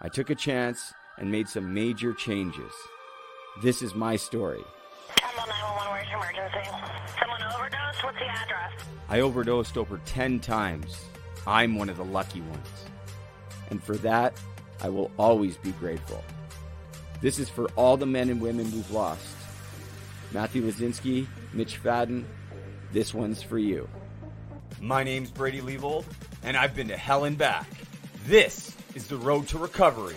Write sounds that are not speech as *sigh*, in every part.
I took a chance and made some major changes. This is my story. Temple 911, where's your emergency? Someone overdosed? What's the address? I overdosed over 10 times. I'm one of the lucky ones. And for that, I will always be grateful. This is for all the men and women we've lost. Matthew Lazinski, Mitch Fadden, this one's for you. My name's Brady Leibold, and I've been to hell and back. This is the road to recovery.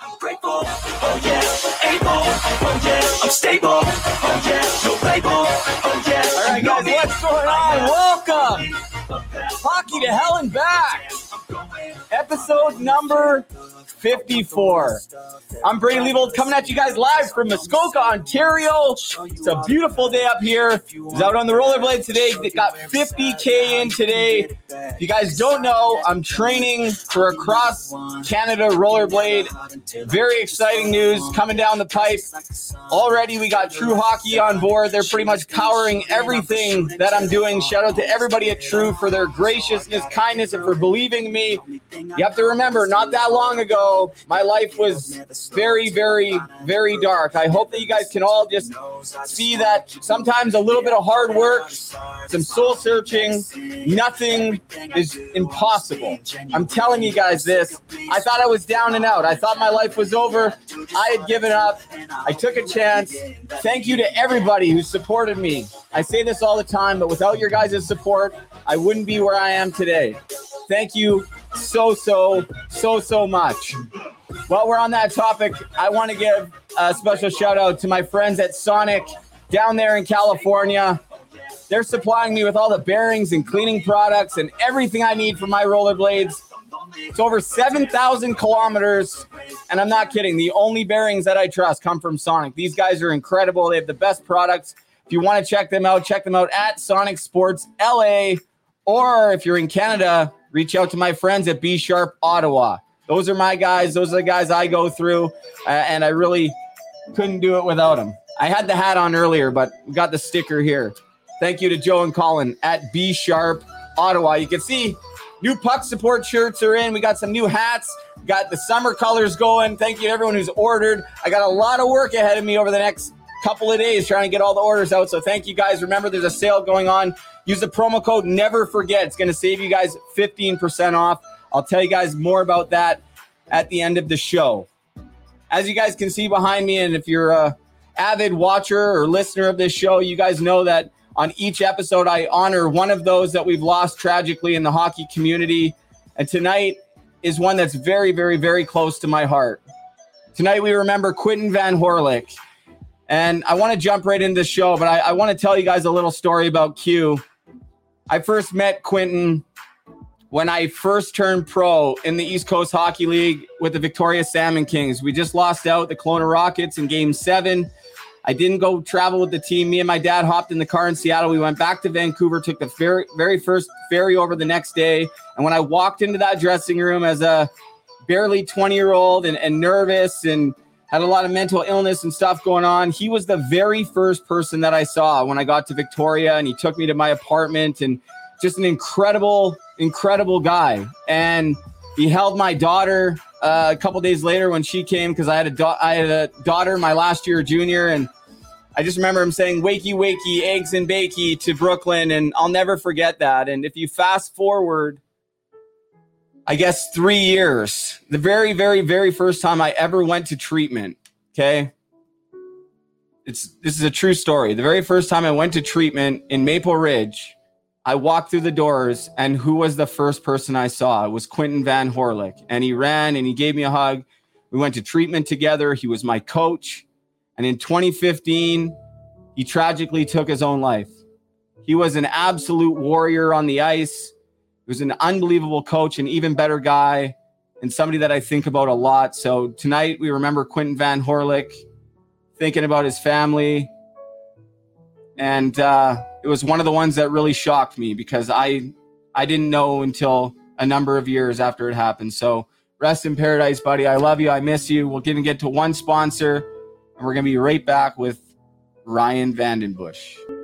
I'm grateful, oh yeah, able, oh yeah, I'm stable, oh yeah, no label, oh yeah. All right, guys, what's going on? Welcome, Hockey to Hell and Back, episode number 54. I'm Brady Leibold coming at you guys live from Muskoka, Ontario. It's a beautiful day up here. I was out on the rollerblade today. It got 50K in today. If you guys don't know, I'm training for a cross Canada rollerblade. Very exciting news coming down the pipe. Already, we got True Hockey on board. They're pretty much powering everything that I'm doing. Shout out to everybody at True for their graciousness, kindness, and for believing me. You have to remember, not that long ago, my life was very, very, very dark. I hope that you guys can all just see that sometimes a little bit of hard work, some soul searching, nothing is impossible. I'm telling you guys this. I thought I was down and out. I thought my life was over. I had given up. I took a chance. Thank you to everybody who supported me. I say this all the time, but without your guys' support, I wouldn't be where I am today. Thank you so, so, so, so much. While we're on that topic, I want to give a special shout out to my friends at Sonic down there in California. They're supplying me with all the bearings and cleaning products and everything I need for my rollerblades. It's over 7,000 kilometers, and I'm not kidding. The only bearings that I trust come from Sonic. These guys are incredible. They have the best products. If you want to check them out, check them out at Sonic Sports LA, or if you're in Canada, reach out to my friends at B Sharp Ottawa. Those are my guys. Those are the guys I go through, uh, and I really couldn't do it without them. I had the hat on earlier, but we got the sticker here. Thank you to Joe and Colin at B Sharp Ottawa. You can see New puck support shirts are in. We got some new hats. Got the summer colors going. Thank you to everyone who's ordered. I got a lot of work ahead of me over the next couple of days trying to get all the orders out. So thank you guys. Remember, there's a sale going on. Use the promo code Never Forget. It's going to save you guys 15% off. I'll tell you guys more about that at the end of the show. As you guys can see behind me, and if you're a avid watcher or listener of this show, you guys know that on each episode I honor one of those that we've lost tragically in the hockey community. And tonight is one that's very, very, very close to my heart. Tonight we remember Quinton Van Horlick. And I want to jump right into the show, but I, I want to tell you guys a little story about Q. I first met Quinton when I first turned pro in the East Coast Hockey League with the Victoria Salmon Kings. We just lost out the Kelowna Rockets in game seven. I didn't go travel with the team. Me and my dad hopped in the car in Seattle. We went back to Vancouver, took the very, very first ferry over the next day. And when I walked into that dressing room as a barely 20 year old and, and nervous and had a lot of mental illness and stuff going on, he was the very first person that I saw when I got to Victoria. And he took me to my apartment and just an incredible, incredible guy. And he held my daughter uh, a couple days later when she came because I had a da- I had a daughter my last year junior and I just remember him saying "wakey wakey eggs and bakey" to Brooklyn, and I'll never forget that. And if you fast forward, I guess three years, the very, very, very first time I ever went to treatment. Okay, it's this is a true story. The very first time I went to treatment in Maple Ridge, I walked through the doors, and who was the first person I saw? It was Quinton Van Horlick. And he ran and he gave me a hug. We went to treatment together. He was my coach. And in 2015, he tragically took his own life. He was an absolute warrior on the ice. He was an unbelievable coach, an even better guy, and somebody that I think about a lot. So tonight we remember Quinton Van Horlick, thinking about his family. And uh, it was one of the ones that really shocked me because I I didn't know until a number of years after it happened. So rest in paradise, buddy. I love you. I miss you. We're gonna get to one sponsor, and we're gonna be right back with Ryan VandenBussche.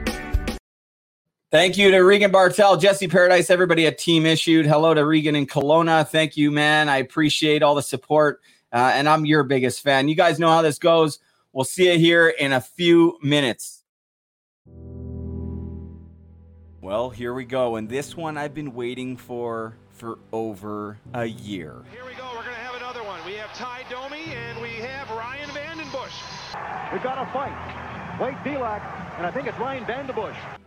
Thank you to Regan Bartel, Jesse Paradise, everybody at Team Issued. Hello to Regan in Kelowna. Thank you, man. I appreciate all the support, uh, and I'm your biggest fan. You guys know how this goes. We'll see you here in a few minutes. Well, here we go. And this one I've been waiting for for over a year. Here we go. We're going to have another one. We have Ty Domi and we have Ryan VandenBussche. We've got a fight. Wade Belak, and I think it's Ryan VandenBussche.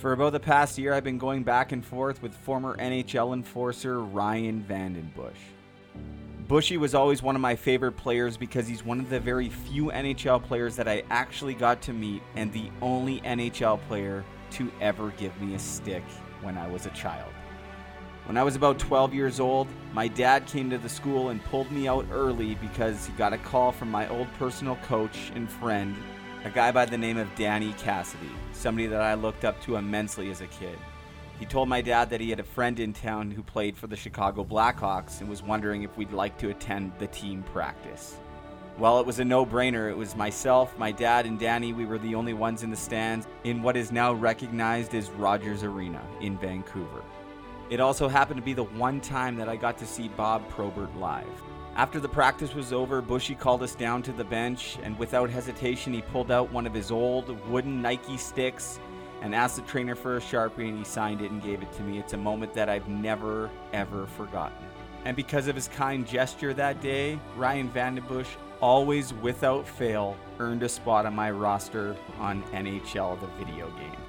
For about the past year, I've been going back and forth with former NHL enforcer Ryan VandenBussche. Bushy was always one of my favorite players because he's one of the very few NHL players that I actually got to meet and the only NHL player to ever give me a stick when I was a child. When I was about 12 years old, my dad came to the school and pulled me out early because he got a call from my old personal coach and friend, a guy by the name of Danny Cassidy, somebody that I looked up to immensely as a kid. He told my dad that he had a friend in town who played for the Chicago Blackhawks and was wondering if we'd like to attend the team practice. Well, it was a no brainer. It was myself, my dad, and Danny. We were the only ones in the stands in what is now recognized as Rogers Arena in Vancouver. It also happened to be the one time that I got to see Bob Probert live. After the practice was over, Bushy called us down to the bench, and without hesitation, he pulled out one of his old wooden Nike sticks and asked the trainer for a Sharpie, and he signed it and gave it to me. It's a moment that I've never, ever forgotten. And because of his kind gesture that day, Ryan VandenBussche always, without fail, earned a spot on my roster on NHL, the video game.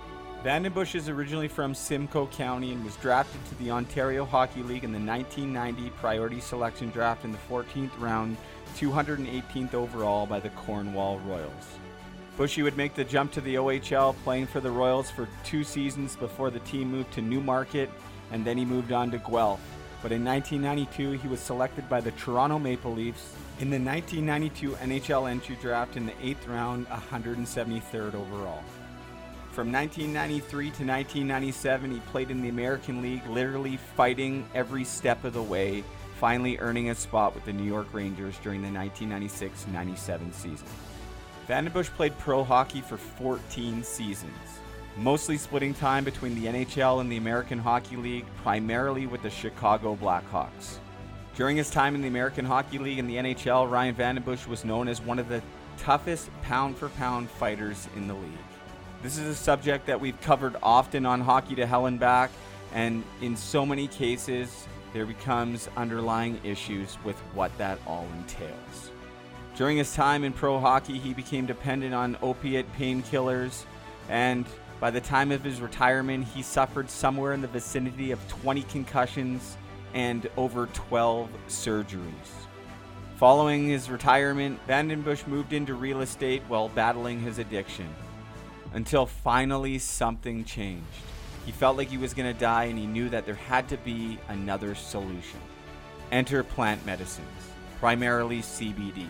VandenBussche is originally from Simcoe County and was drafted to the Ontario Hockey League in the 1990 priority selection draft in the 14th round, 218th overall by the Cornwall Royals. Bushy would make the jump to the OHL, playing for the Royals for two seasons before the team moved to Newmarket, and then he moved on to Guelph. But in 1992, he was selected by the Toronto Maple Leafs in the 1992 NHL entry draft in the eighth round, 173rd overall. From 1993 to 1997, he played in the American League, literally fighting every step of the way, finally earning a spot with the New York Rangers during the 1996 97 season. VandenBussche played pro hockey for 14 seasons, mostly splitting time between the NHL and the American Hockey League, primarily with the Chicago Blackhawks. During his time in the American Hockey League and the NHL, Ryan VandenBussche was known as one of the toughest pound for pound fighters in the league. This is a subject that we've covered often on Hockey to Hell and Back, and in so many cases, there becomes underlying issues with what that all entails. During his time in pro hockey, he became dependent on opiate painkillers, and by the time of his retirement, he suffered somewhere in the vicinity of 20 concussions and over 12 surgeries. Following his retirement, VandenBussche moved into real estate while battling his addiction. Until finally something changed. He felt like he was going to die and he knew that there had to be another solution. Enter plant medicines, primarily CBD.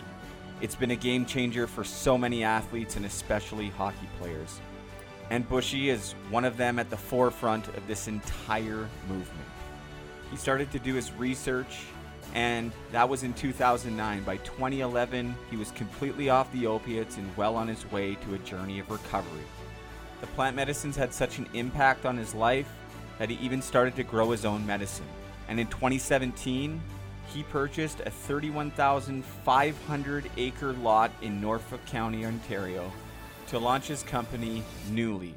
It's been a game changer for so many athletes and especially hockey players. And Bushy is one of them at the forefront of this entire movement. He started to do his research, and that was in 2009. By 2011, he was completely off the opiates and well on his way to a journey of recovery. The plant medicines had such an impact on his life that he even started to grow his own medicine. And in 2017, he purchased a 31,500 acre lot in Norfolk County, Ontario, to launch his company, New Leaf.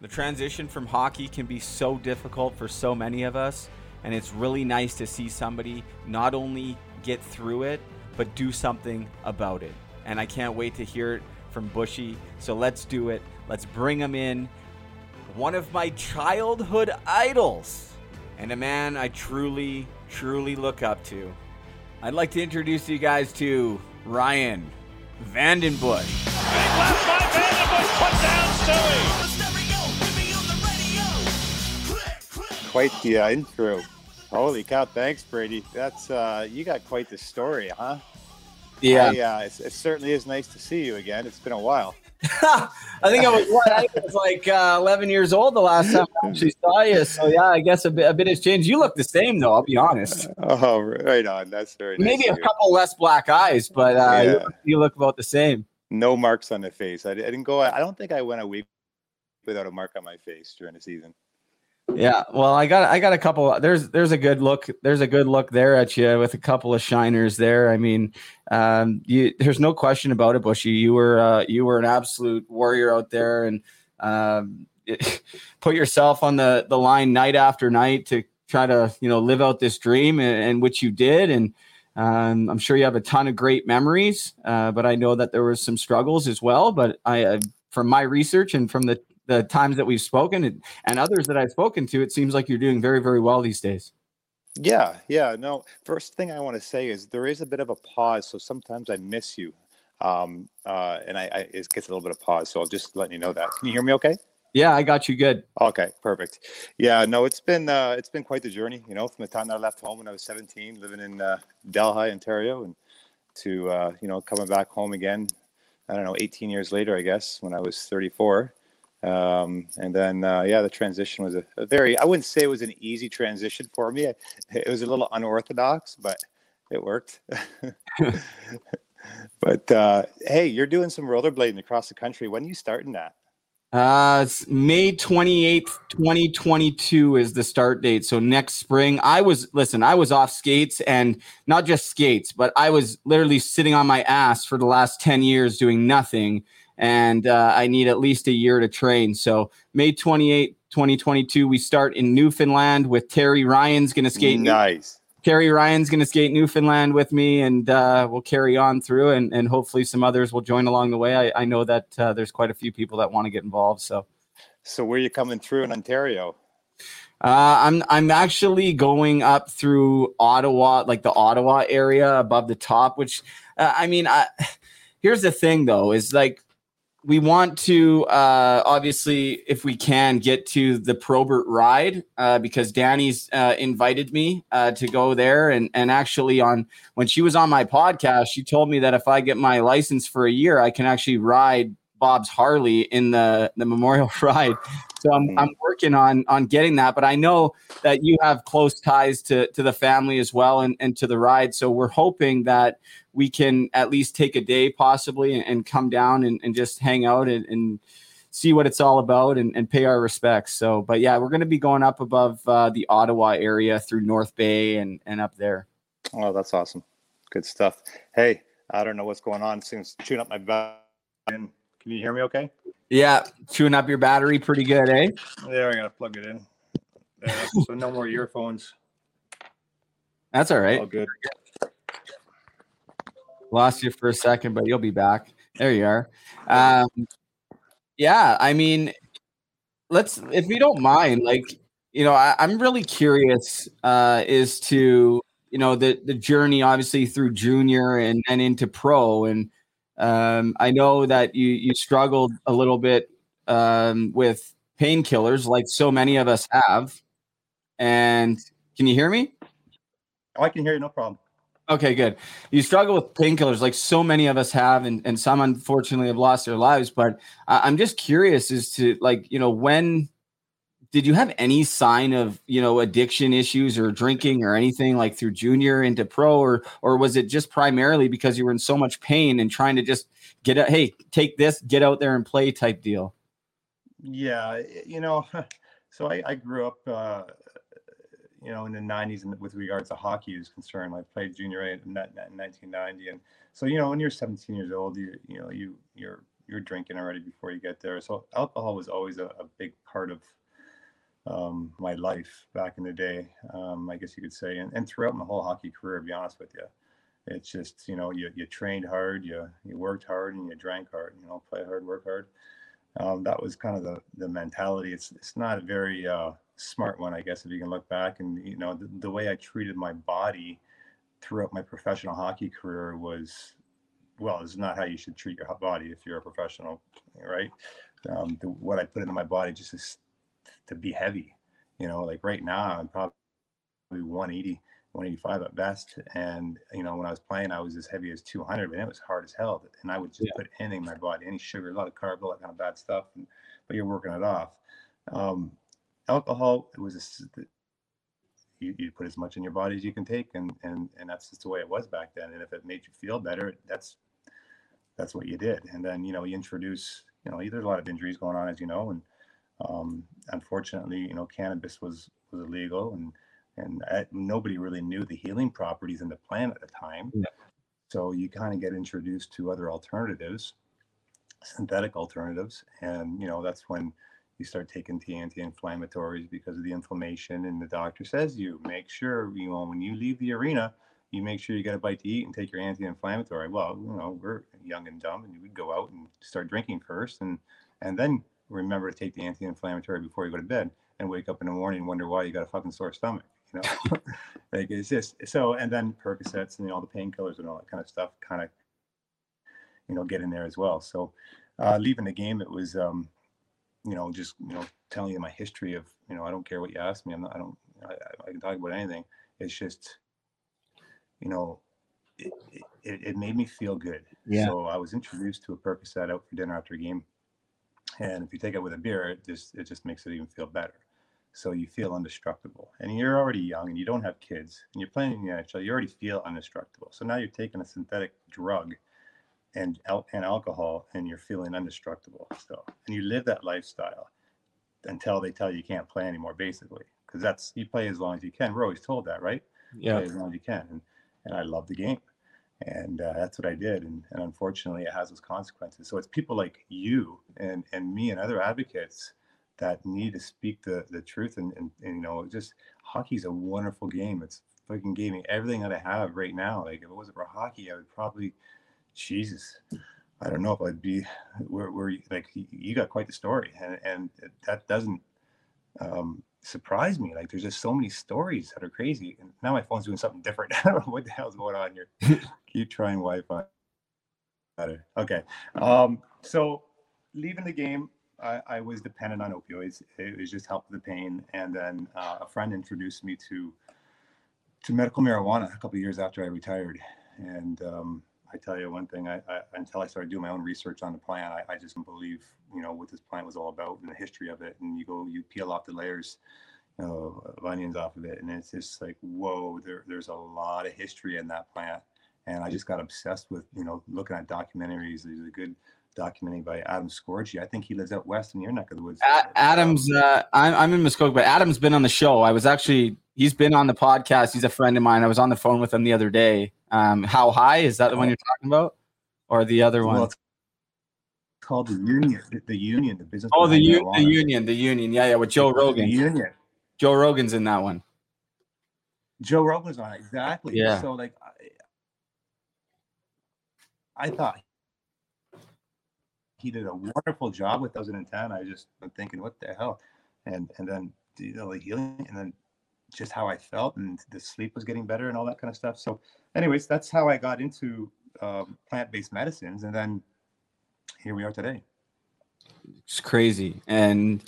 The transition from hockey can be so difficult for so many of us, and it's really nice to see somebody not only get through it, but do something about it. And I can't wait to hear it from Bushy. So let's do it. Let's bring him in. One of my childhood idols, and a man I truly, truly look up to. I'd like to introduce you guys to Ryan VandenBussche. Left by VandenBussche, put down Stewie. Quite the uh, intro. Holy cow! Thanks, Brady. That's uh, you got quite the story, huh? Yeah. Yeah. uh, it certainly is nice to see you again. It's been a while. *laughs* I think I was what? I was like uh, 11 years old the last time I actually saw you. So yeah, I guess a bit, a bit has changed. You look the same though. I'll be honest. Oh, right on. That's very nice. Maybe a couple less black eyes, but uh, you, look- you look about the same. No marks on the face. I, I didn't go. I don't think I went a week without a mark on my face during the season. Yeah, well, I got I got a couple. There's there's a good look. There's a good look there at you with a couple of shiners there. I mean, um, you there's no question about it, Bushy. You were uh, you were an absolute warrior out there, and um, *laughs* put yourself on the the line night after night to try to you know live out this dream, and, and which you did. And um, I'm sure you have a ton of great memories, uh, but I know that there was some struggles as well. But I, uh, from my research and from the the times that we've spoken and, and others that I've spoken to, it seems like you're doing very, very well these days. Yeah, yeah. No, first thing I want to say is there is a bit of a pause, so sometimes I miss you, um, uh, and I, I it gets a little bit of pause. So I'll just let you know that. Can you hear me? Okay. Yeah, I got you good. Okay, perfect. Yeah, no, it's been uh, it's been quite the journey. You know, from the time that I left home when I was 17, living in uh, Delhi, Ontario, and to uh, you know coming back home again. I don't know, 18 years later, I guess, when I was 34. Um, and then, uh, yeah, the transition was a, a very, I wouldn't say it was an easy transition for me. It was a little unorthodox, but it worked. *laughs* *laughs* but uh, hey, you're doing some rollerblading across the country. When are you starting that? Uh, it's May 28th, 2022 is the start date. So next spring, I was, listen, I was off skates and not just skates, but I was literally sitting on my ass for the last 10 years doing nothing. And uh, I need at least a year to train. So May 28th, 2022, we start in Newfoundland with Terry Ryan's going to skate. Nice. Terry Ryan's going to skate Newfoundland with me, and uh, we'll carry on through, and, and hopefully some others will join along the way. I, I know that uh, there's quite a few people that want to get involved. So, So where are you coming through in Ontario? uh, I'm I'm actually going up through Ottawa, like the Ottawa area above the top. Which, uh, I mean, I, *sighs* here's the thing though, is like we want to uh, obviously, if we can, get to the Probert ride uh, because Dani's uh, invited me uh, to go there, and and actually on when she was on my podcast, she told me that if I get my license for a year, I can actually ride Bob's Harley in the the Memorial *laughs* Ride. So I'm, I'm working on on getting that, but I know that you have close ties to to the family as well and, and to the ride. So we're hoping that we can at least take a day possibly and, and come down and, and just hang out and, and see what it's all about and, and pay our respects. So, but yeah, we're going to be going up above uh, the Ottawa area through North Bay and, and up there. Oh, that's awesome. Good stuff. Hey, I don't know what's going on. Seems chewing up my back. Can you hear me okay? Yeah, chewing up your battery pretty good, eh? There, I gotta plug it in. So no more earphones. That's all right. All good. Lost you for a second, but you'll be back. There you are. Um, yeah, I mean, let's if you don't mind, like you know, I, I'm really curious uh, is to you know the the journey obviously through junior and then into pro and um, I know that you you struggled a little bit um, with painkillers, like so many of us have. And can you hear me? Oh, I can hear you, no problem. Okay, good. You struggle with painkillers, like so many of us have, and, and some unfortunately have lost their lives. But I'm just curious as to like you know when did you have any sign of you know addiction issues or drinking or anything like through junior into pro or or was it just primarily because you were in so much pain and trying to just get a hey take this get out there and play type deal? Yeah you know *laughs* so i, I grew up uh, you know in the 90s with regards to hockey is concerned i played junior A in 1990 and so you know when you're 17 years old you you know you you're you're drinking already before you get there so alcohol was always a, a big part of um, my life back in the day, um, I guess you could say, and, and throughout my whole hockey career, to be honest with you. It's just, you know, you, you trained hard, you, you worked hard and you drank hard, you know, play hard, work hard. Um, that was kind of the, the mentality. It's, it's not a very uh, smart one, I guess, if you can look back and, you know, the, the way I treated my body throughout my professional hockey career was, well, it's not how you should treat your body if you're a professional, right? Um, the, what I put into my body just is to be heavy. You know, like right now I'm probably 180, 185 at best. And you know, when I was playing, I was as heavy as 200, and it was hard as hell. And I would just yeah. put anything in my body, any sugar, a lot of carbs, all that kind of bad stuff. And, but you're working it off. Um, alcohol, it was a, you, you put as much in your body as you can take, and and and that's just the way it was back then. And if it made you feel better, that's that's what you did. And then you know you introduce, you know, there's a lot of injuries going on, as you know, and um, unfortunately, you know, cannabis was was illegal, and and I, nobody really knew the healing properties in the plant at the time. Yeah. So you kind of get introduced to other alternatives, synthetic alternatives, and you know that's when you start taking the anti-inflammatories because of the inflammation. And the doctor says you make sure you know when you leave the arena, you make sure you get a bite to eat and take your anti-inflammatory. Well, you know we're young and dumb, and we go out and start drinking first, and and then remember to take the anti-inflammatory before you go to bed and wake up in the morning and wonder why you got a fucking sore stomach. You know, *laughs* like it's just so. And then Percocets and all the painkillers and all that kind of stuff kind of, you know, get in there as well. So, uh, leaving the game, it was, um, you know, just you know, telling you my history of, you know, I don't care what you ask me. I'm not, I don't, I, I can talk about anything. It's just, you know, it, it, it made me feel good. Yeah. So I was introduced to a Percocet out for dinner after a game and if you take it with a beer, it just it just makes it even feel better. So you feel indestructible. And you're already young and you don't have kids and you're playing in the NHL, you already feel indestructible. So now you're taking a synthetic drug and and alcohol and you're feeling indestructible still. And you live that lifestyle until they tell you you can't play anymore, basically. Because that's you play as long as you can. We're always told that, right? Yeah. Play as long as you can. And and I love the game and uh, that's what I did. And, and, unfortunately, it has those consequences. So it's people like you and and me and other advocates that need to speak the the truth. And, and, and you know, just hockey's a wonderful game. It's fucking gave me everything that I have right now. Like if it wasn't for hockey, I would probably, Jesus, I don't know if I'd be where where like you got quite the story, and and that doesn't. Um, me. Like there's just so many stories that are crazy. And now my phone's doing something different. *laughs* I don't know what the hell's going on here. *laughs* Keep trying Wi-Fi. Better. Okay. Um, so leaving the game, I, I was dependent on opioids. It was just help with the pain, and then uh, a friend introduced me to to medical marijuana a couple years after I retired. And um, I tell you one thing, I, I, until I started doing my own research on the plant, I, I just believe, you know, what this plant was all about and the history of it. And you go, you peel off the layers, you know, of onions off of it, and it's just like, whoa, there, there's a lot of history in that plant. And I just got obsessed with, you know, looking at documentaries. There's a good documentary by Adam Scorgie. I think he lives out west in your neck of the woods. Adam's, uh, I'm, I'm in Muskoka, but Adam's been on the show. I was actually, he's been on the podcast. He's a friend of mine. I was on the phone with him the other day. Um, How High? Is that the one you're talking about? Or the other one? Well, it's called the Union. The, the Union, the business. oh, the, behind u- the. Union, the Union. Yeah, yeah, with Joe Rogan. The Union. Joe Rogan's in that one. Joe Rogan's on it, exactly. Yeah. So like, I, thought he did a wonderful job with 2010. I just been thinking, what the hell, and and then you know the healing, and then just how I felt, and the sleep was getting better, and all that kind of stuff. So, anyways, that's how I got into um, plant-based medicines, and then here we are today. It's crazy. And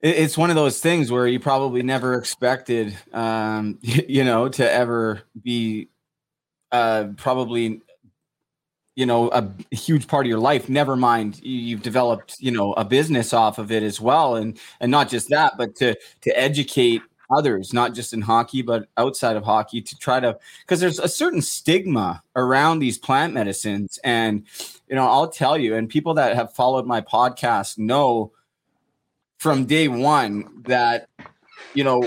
it's one of those things where you probably never expected, um, *laughs* you know, to ever be uh, probably, you know, a huge part of your life. Never mind, you- you've developed, you know, a business off of it as well, and and not just that, but to to educate others, not just in hockey, but outside of hockey, to try to because there's a certain stigma around these plant medicines, and you know, I'll tell you, and people that have followed my podcast know from day one that you know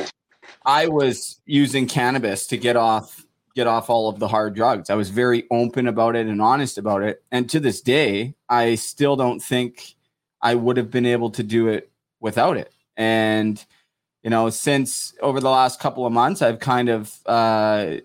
I was using cannabis to get off get off all of the hard drugs. I was very open about it and honest about it. And to this day, I still don't think I would have been able to do it without it. And you know, since over the last couple of months, I've kind of uh,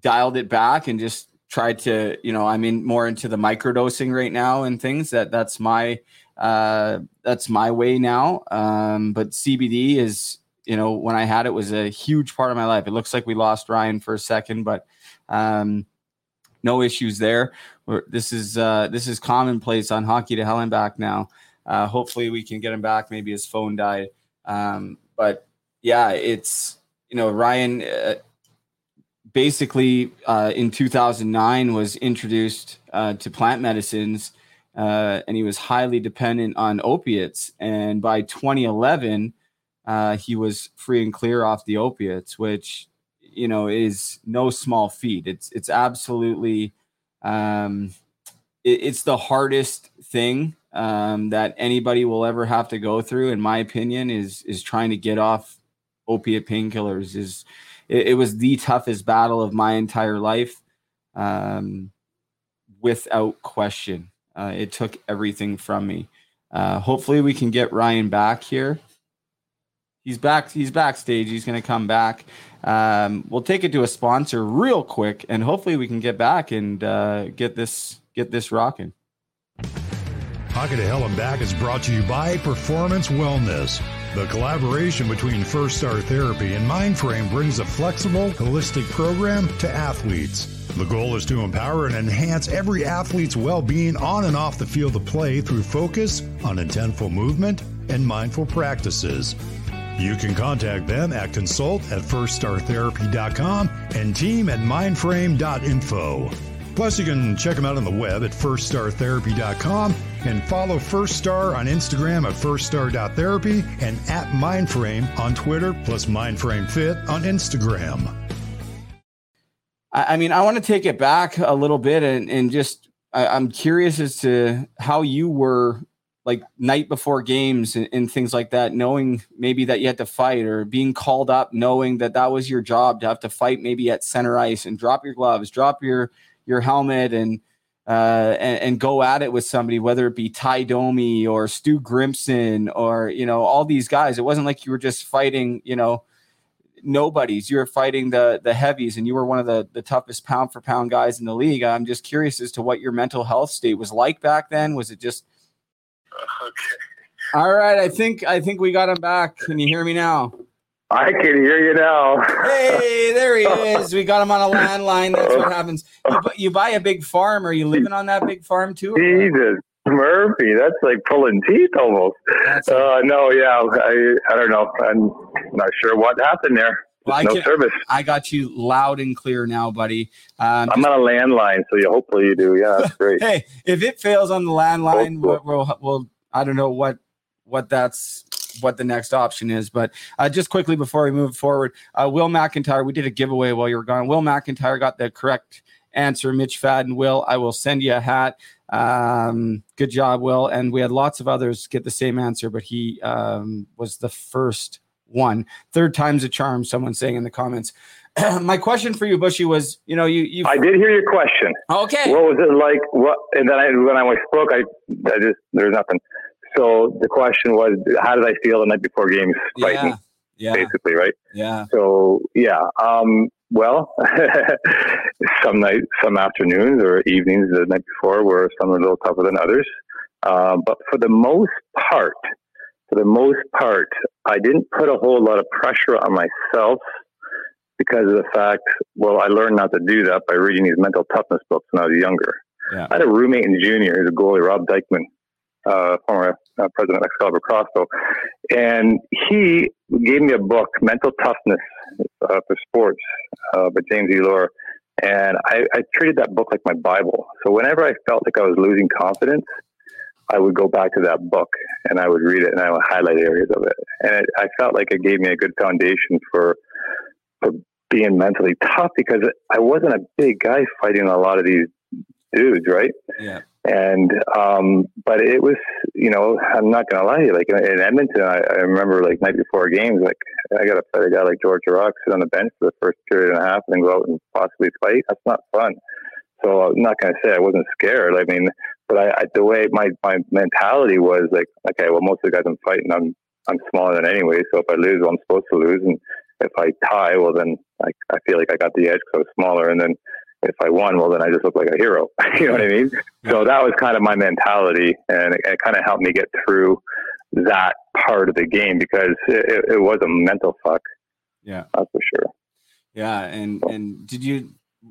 dialed it back and just tried to, you know, I'm in more into the microdosing right now and things. That that's my uh, that's my way now. Um, but CBD is, you know, when I had it was a huge part of my life. It looks like we lost Ryan for a second, but um, no issues there. We're, this is uh, this is commonplace on hockey to hell and back now. Uh, hopefully, we can get him back. Maybe his phone died, um, but yeah, it's you know Ryan. Uh, basically, uh, in 2009, was introduced uh, to plant medicines, uh, and he was highly dependent on opiates. And by 2011, uh, he was free and clear off the opiates, which you know is no small feat. It's it's absolutely um, it- it's the hardest thing um, that anybody will ever have to go through, in my opinion, is is trying to get off opiate painkillers. Is it, it was the toughest battle of my entire life, um, without question. Uh, it took everything from me. Uh, hopefully, we can get Ryan back here. He's back. He's backstage. He's going to come back. Um, we'll take it to a sponsor real quick, and hopefully, we can get back and uh, get this get this rocking. Hockey to Hell and Back is brought to you by Performance Wellness. The collaboration between First Star Therapy and Mindframe brings a flexible, holistic program to athletes. The goal is to empower and enhance every athlete's well being on and off the field of play through focus on intentful movement and mindful practices. You can contact them at consult at firststartherapy.com and team at mindframe.info. Plus, you can check them out on the web at firststartherapy.com and follow First Star on Instagram at firststar.therapy and at Mindframe on Twitter, plus Mindframe Fit on Instagram. I, mean, I want to take it back a little bit and, and just, I, I'm curious as to how you were like night before games and, and things like that, knowing maybe that you had to fight or being called up, knowing that that was your job to have to fight maybe at center ice and drop your gloves, drop your, your helmet and, uh, and, and go at it with somebody, whether it be Ty Domi or Stu Grimson or, you know, all these guys. It wasn't like you were just fighting, you know, nobodies. You were fighting the the heavies, and you were one of the the toughest pound for pound guys in the league. I'm just curious as to what your mental health state was like back then. Was it just *laughs* Okay. all right? I think I think we got him back. Can you hear me now? I can hear you now. Hey, there he *laughs* is. We got him on a landline. That's what happens. You, bu- you buy a big farm. Are you living on that big farm too? Jesus. Murphy, that's like pulling teeth almost. Uh, no, yeah, I, I don't know. I'm not sure what happened there. Well, I no can- service. I got you loud and clear now, buddy. Um, I'm on a landline, so you hopefully you do. Yeah, that's *laughs* great. hey, if it fails on the landline, we'll, we'll, we'll I don't know what what that's what the next option is. But uh, just quickly before we move forward, uh, Will McIntyre, we did a giveaway while you were gone. Will McIntyre got the correct answer. Mitch Fadden, Will, I will send you a hat. Um, good job, Will. And we had lots of others get the same answer, but he um, was the first one. Third time's a charm. Someone saying in the comments. *clears throat* My question for you, Bushy, was you know you you I did hear your question. Okay. What was it like? What? And then I, when I spoke, I, I just there's nothing. So the question was, how did I feel the night before games fighting? Yeah. Basically, right? Yeah. So yeah. Um, well, *laughs* some night, some afternoons or evenings the night before were some a little tougher than others. Uh, but for the most part, for the most part, I didn't put a whole lot of pressure on myself because of the fact, well, I learned not to do that by reading these mental toughness books when I was younger. Yeah. I had a roommate in junior, who's a goalie, Rob Dykeman, uh, former uh, president of Excalibur Crossbow, and he gave me a book, Mental Toughness uh, for Sports, uh, by James E. Loehr. And I, I treated that book like my Bible. So whenever I felt like I was losing confidence, I would go back to that book and I would read it and I would highlight areas of it. And it, I felt like it gave me a good foundation for for being mentally tough because I wasn't a big guy fighting a lot of these dudes, right? Yeah. And um, but it was, you know, I'm not gonna lie to you. Like in, in Edmonton, I, I remember like night before games, like I got to fight a guy like Georges Laraque, sit on the bench for the first period and a half, and then go out and possibly fight. That's not fun. So I'm not gonna say I wasn't scared. I mean, but I, I the way my my mentality was like, okay, well, most of the guys I'm fighting, I'm I'm smaller than anyway. So if I lose, well, I'm supposed to lose, and if I tie, well, then I I feel like I got the edge because I was smaller, and then if I won, well, then I just look like a hero. *laughs* you know what I mean? So that was kind of my mentality, and it, it kind of helped me get through that part of the game because it, it was a mental fuck. Yeah. That's for sure. Yeah, and and did you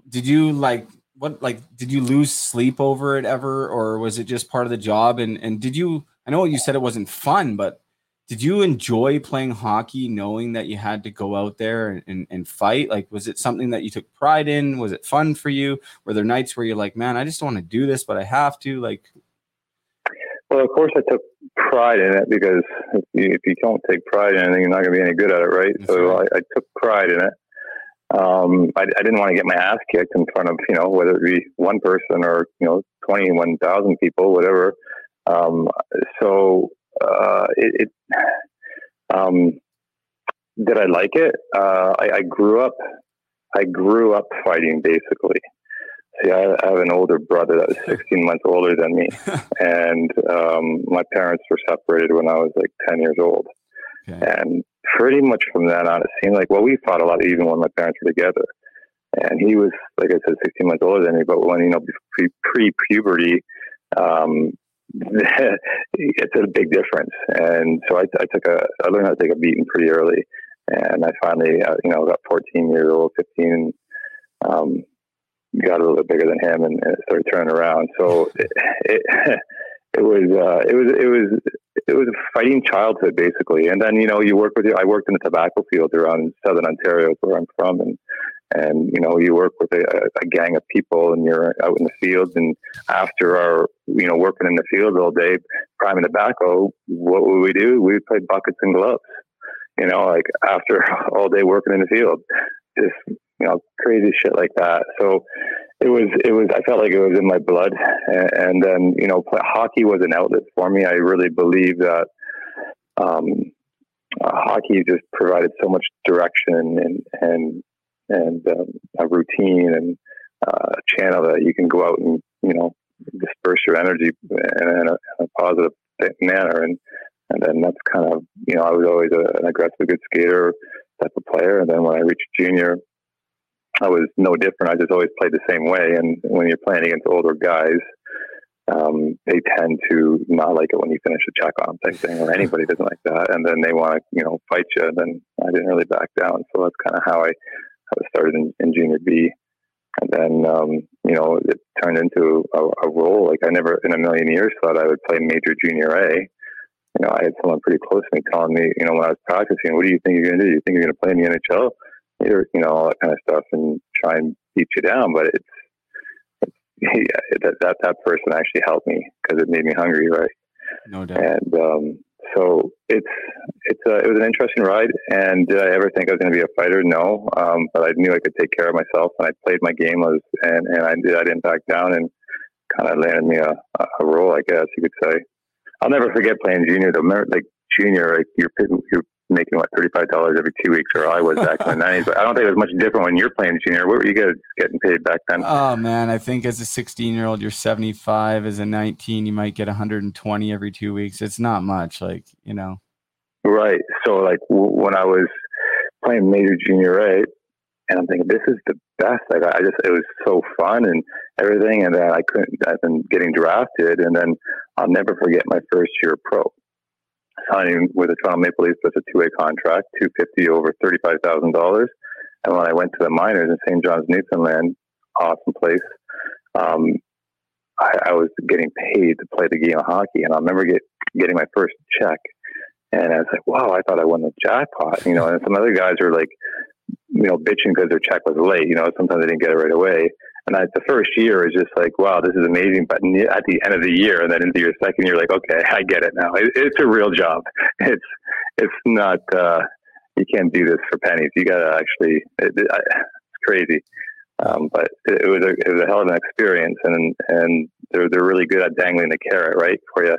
did you like what like did you lose sleep over it ever or was it just part of the job? And and did you I know you said it wasn't fun but did you enjoy playing hockey knowing that you had to go out there and, and, and fight? Like was it something that you took pride in? Was it fun for you? Were there nights where you're like man I just don't want to do this but I have to like? Well, of course, I took pride in it because if you, if you don't take pride in anything, you're not going to be any good at it, right? so I, I took pride in it. Um, I, I didn't want to get my ass kicked in front of you know whether it be one person or you know twenty one thousand people, whatever. Um, so uh, it, it um, did I like it? Uh, I, I grew up. I grew up fighting basically. See, I, I have an older brother that was 16 months older than me, *laughs* and um, my parents were separated when I was like 10 years old. And pretty much from then on, it seemed like well, we fought a lot even when my parents were together. And he was, like I said, 16 months older than me. But when you know pre puberty, um, *laughs* it's a big difference. And so I, I took a, I learned how to take a beating pretty early, and I finally, uh, you know, got 14 years old, 15. Um, got a little bit bigger than him and, and started turning around. So it, it, *laughs* it was, uh, it was, it was, it was a fighting childhood basically. And then, you know, you work with, I worked in the tobacco field around Southern Ontario, where I'm from. And, and, you know, you work with a, a gang of people and you're out in the fields and after our, you know, working in the field all day, priming tobacco, what would we do? We play buckets and gloves, you know, like after *laughs* all day working in the field, just, you know, crazy shit like that. So it was, it was, I felt like it was in my blood. And, and then, you know, hockey was an outlet for me. I really believe that, um, uh, hockey just provided so much direction and, and, and um, a routine and uh, a channel that you can go out and, you know, disperse your energy in, in, a, in a positive manner. And, and then that's kind of, you know, I was always a, an aggressive, good skater type of player. And then when I reached junior, I was no different. I just always played the same way. And when you're playing against older guys, um, they tend to not like it when you finish a check on type thing, or *laughs* anybody doesn't like that. And then they want to, you know, fight you. And then I didn't really back down. So that's kind of how I, how I started in, in junior B. and then um, you know it turned into a, a role. Like I never in a million years thought I would play major junior A. You know, I had someone pretty close to me telling me, you know, when I was practicing, what do you think you're going to do? You think you're going to play in the NHL? You know, all that kind of stuff, and try and beat you down. But it's, it's yeah, that that that person actually helped me because it made me hungry, right? No doubt. And um, so it's it's a, it was an interesting ride. And did I ever think I was going to be a fighter? No, um, but I knew I could take care of myself, and I played my game was and and I did. I didn't back down, and kind of landed me a, a role, I guess you could say. I'll never forget playing junior. Though, like junior, like you're you're making what thirty five dollars every two weeks, or I was back in the *laughs* nineties. But I don't think it was much different when you're playing junior. What were you guys getting paid back then? Oh man, I think as a 16 year old, you're 75. As a 19, you might get 120 every two weeks. It's not much, like you know. Right. So like w- when I was playing major junior A, and I'm thinking this is the best. Like I just it was so fun and everything, and then I couldn't. I've been getting drafted, and then I'll never forget my first year pro signing with the Toronto Maple Leafs with a two way contract, two fifty over thirty five thousand dollars. And when I went to the minors in St. John's, Newfoundland, awesome place. Um, I, I was getting paid to play the game of hockey, and I remember get, getting my first check, and I was like, "Wow, I thought I won the jackpot," you know. And some other guys were like, you know, bitching because their check was late. You know, sometimes they didn't get it right away. And I, the first year is just like, wow, this is amazing. But at the end of the year, and then into your second year, like, okay, *laughs* I get it now. It, it's a real job. *laughs* It's it's not. Uh, you can't do this for pennies. You got to actually. It, it, it's crazy. Um, but it, was a it was a hell of an experience, and and they're they're really good at dangling the carrot right for you,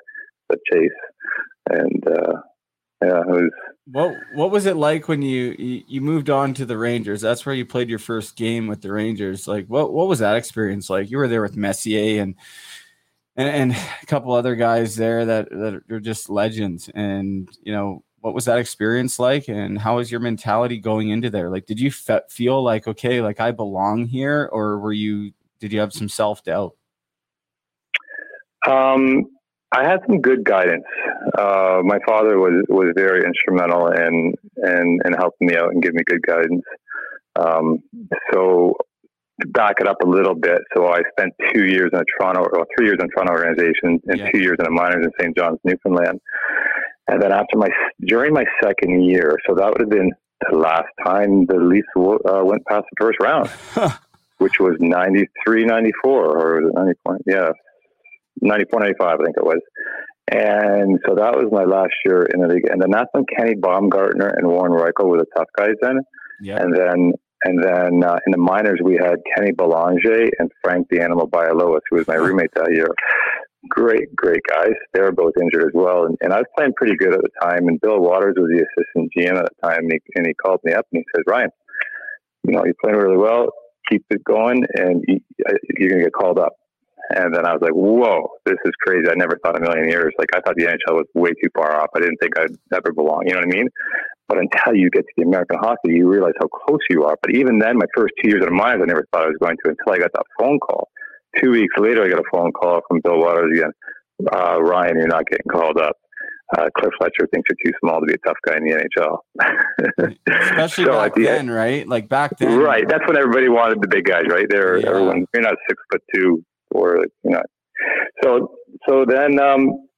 the chase, and uh, yeah, it was What What was it like when you, you you moved on to the Rangers? That's where you played your first game with the Rangers. Like, what what was that experience like? You were there with Messier and and, and a couple other guys there that that are just legends. And you know, what was that experience like? And how was your mentality going into there? Like, did you fe- feel like okay, like I belong here, or were you? Did you have some self doubt? Um, I had some good guidance. Uh, my father was was very instrumental in in in helping me out and giving me good guidance. Um, so to back it up a little bit, so I spent two years in a Toronto or three years in a Toronto organization and Yeah. two years in a minors in St. John's, Newfoundland. And then after my during my second year, so that would have been the last time the Leafs uh, went past the first round, which was 93, 94, or was it 94? Yeah, 94, 95, I think it was. And so that was my last year in the league. And then that's when Kenny Baumgartner and Warren Rychel were the tough guys then. Yeah. And then and then uh, in the minors we had Kenny Belanger and Frank the Animal Bialowas, who was my roommate that year. Great, great guys. They were both injured as well. And, and I was playing pretty good at the time. And Bill Watters was the assistant GM at the time. And he, and he called me up and he says, Ryan, you know, you're playing really well. Keep it going and you, you're going to get called up. And then I was like, whoa, this is crazy. I never thought a million years. Like, I thought the NHL was way too far off. I didn't think I'd ever belong. You know what I mean? But until you get to the American hockey, you realize how close you are. But even then, my first two years the minors, I never thought I was going to until I got that phone call. Two weeks later, I got a phone call from Bill Watters again. Uh, Ryan, you're not getting called up. Uh, Cliff Fletcher thinks you're too small to be a tough guy in the NHL. *laughs* Especially So back the then, right? Like back then, Right. That's when everybody wanted the big guys, right? They're Yeah. everyone. You're not six foot two, or you know. So so then um,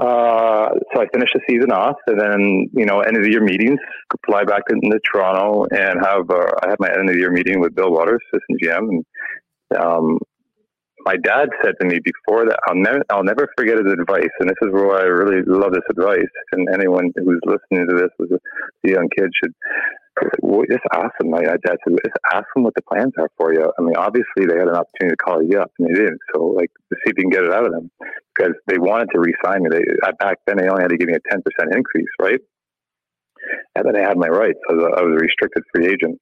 uh, so I finished the season off, and then you know end of the year meetings, fly back into Toronto, and have uh, I had my end of the year meeting with Bill Watters, assistant GM, and um, my dad said to me before that I'll never I'll never forget his advice, and this is where I really love this advice. And anyone who's listening to this as a young kid should ask them. My dad said, just ask them what the plans are for you. I mean, obviously they had an opportunity to call you up, and they didn't. So, like, to see if you can get it out of them because they wanted to re-sign me. They uh, back then they only had to give me a ten percent increase, right? And then I had my rights. I was, I was a restricted free agent.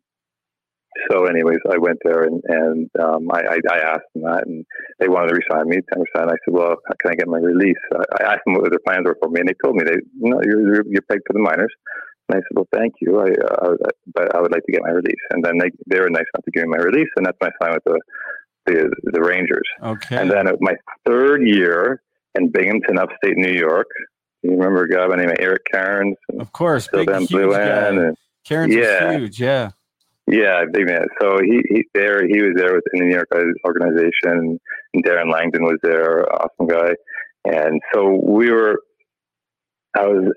So, anyways, I went there and and um, I, I, I asked them that, and they wanted to resign me ten percent. I said, "Well, how can I get my release?" I, I asked them what their plans were for me, and they told me they, no, you're you're, you're pegged for the minors. And I said, "Well, thank you, I, uh, but I would like to get my release." And then they they were nice enough to give me my release, and that's my I signed with the the, the Rangers. Okay. And then my third year in Binghamton, upstate New York, you remember a guy by the name of Eric Cairns? Of course, Bill big, huge guy. Bluen, and Cairns yeah. was huge. Yeah. Yeah, big man. So he, he there he was there with in the New York organization, and Darren Langdon was there, awesome guy. And so we were. I was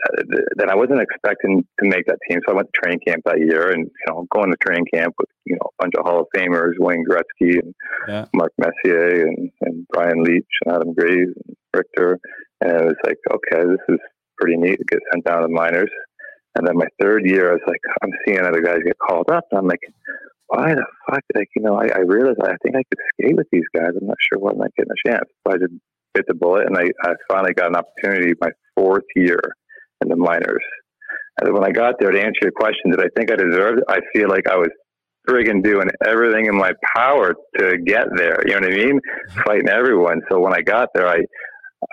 then I wasn't expecting to make that team, so I went to training camp that year, and you know, going to training camp with you know a bunch of Hall of Famers, Wayne Gretzky and Yeah. Mark Messier and, and Brian Leetch and Adam Graves and Richter, and it was like, okay, this is pretty neat to get sent down to the minors. And then my third year, I was like, I'm seeing other guys get called up, and I'm like, why the fuck? Like, you know, I, I realized I think I could skate with these guys. I'm not sure why I'm not getting a chance. So I just bit the bullet, and I, I finally got an opportunity my fourth year in the minors. And when I got there, to answer your question, did I think I deserved it? I feel like I was friggin' doing everything in my power to get there. You know what I mean? Mm-hmm. Fighting everyone. So when I got there, I,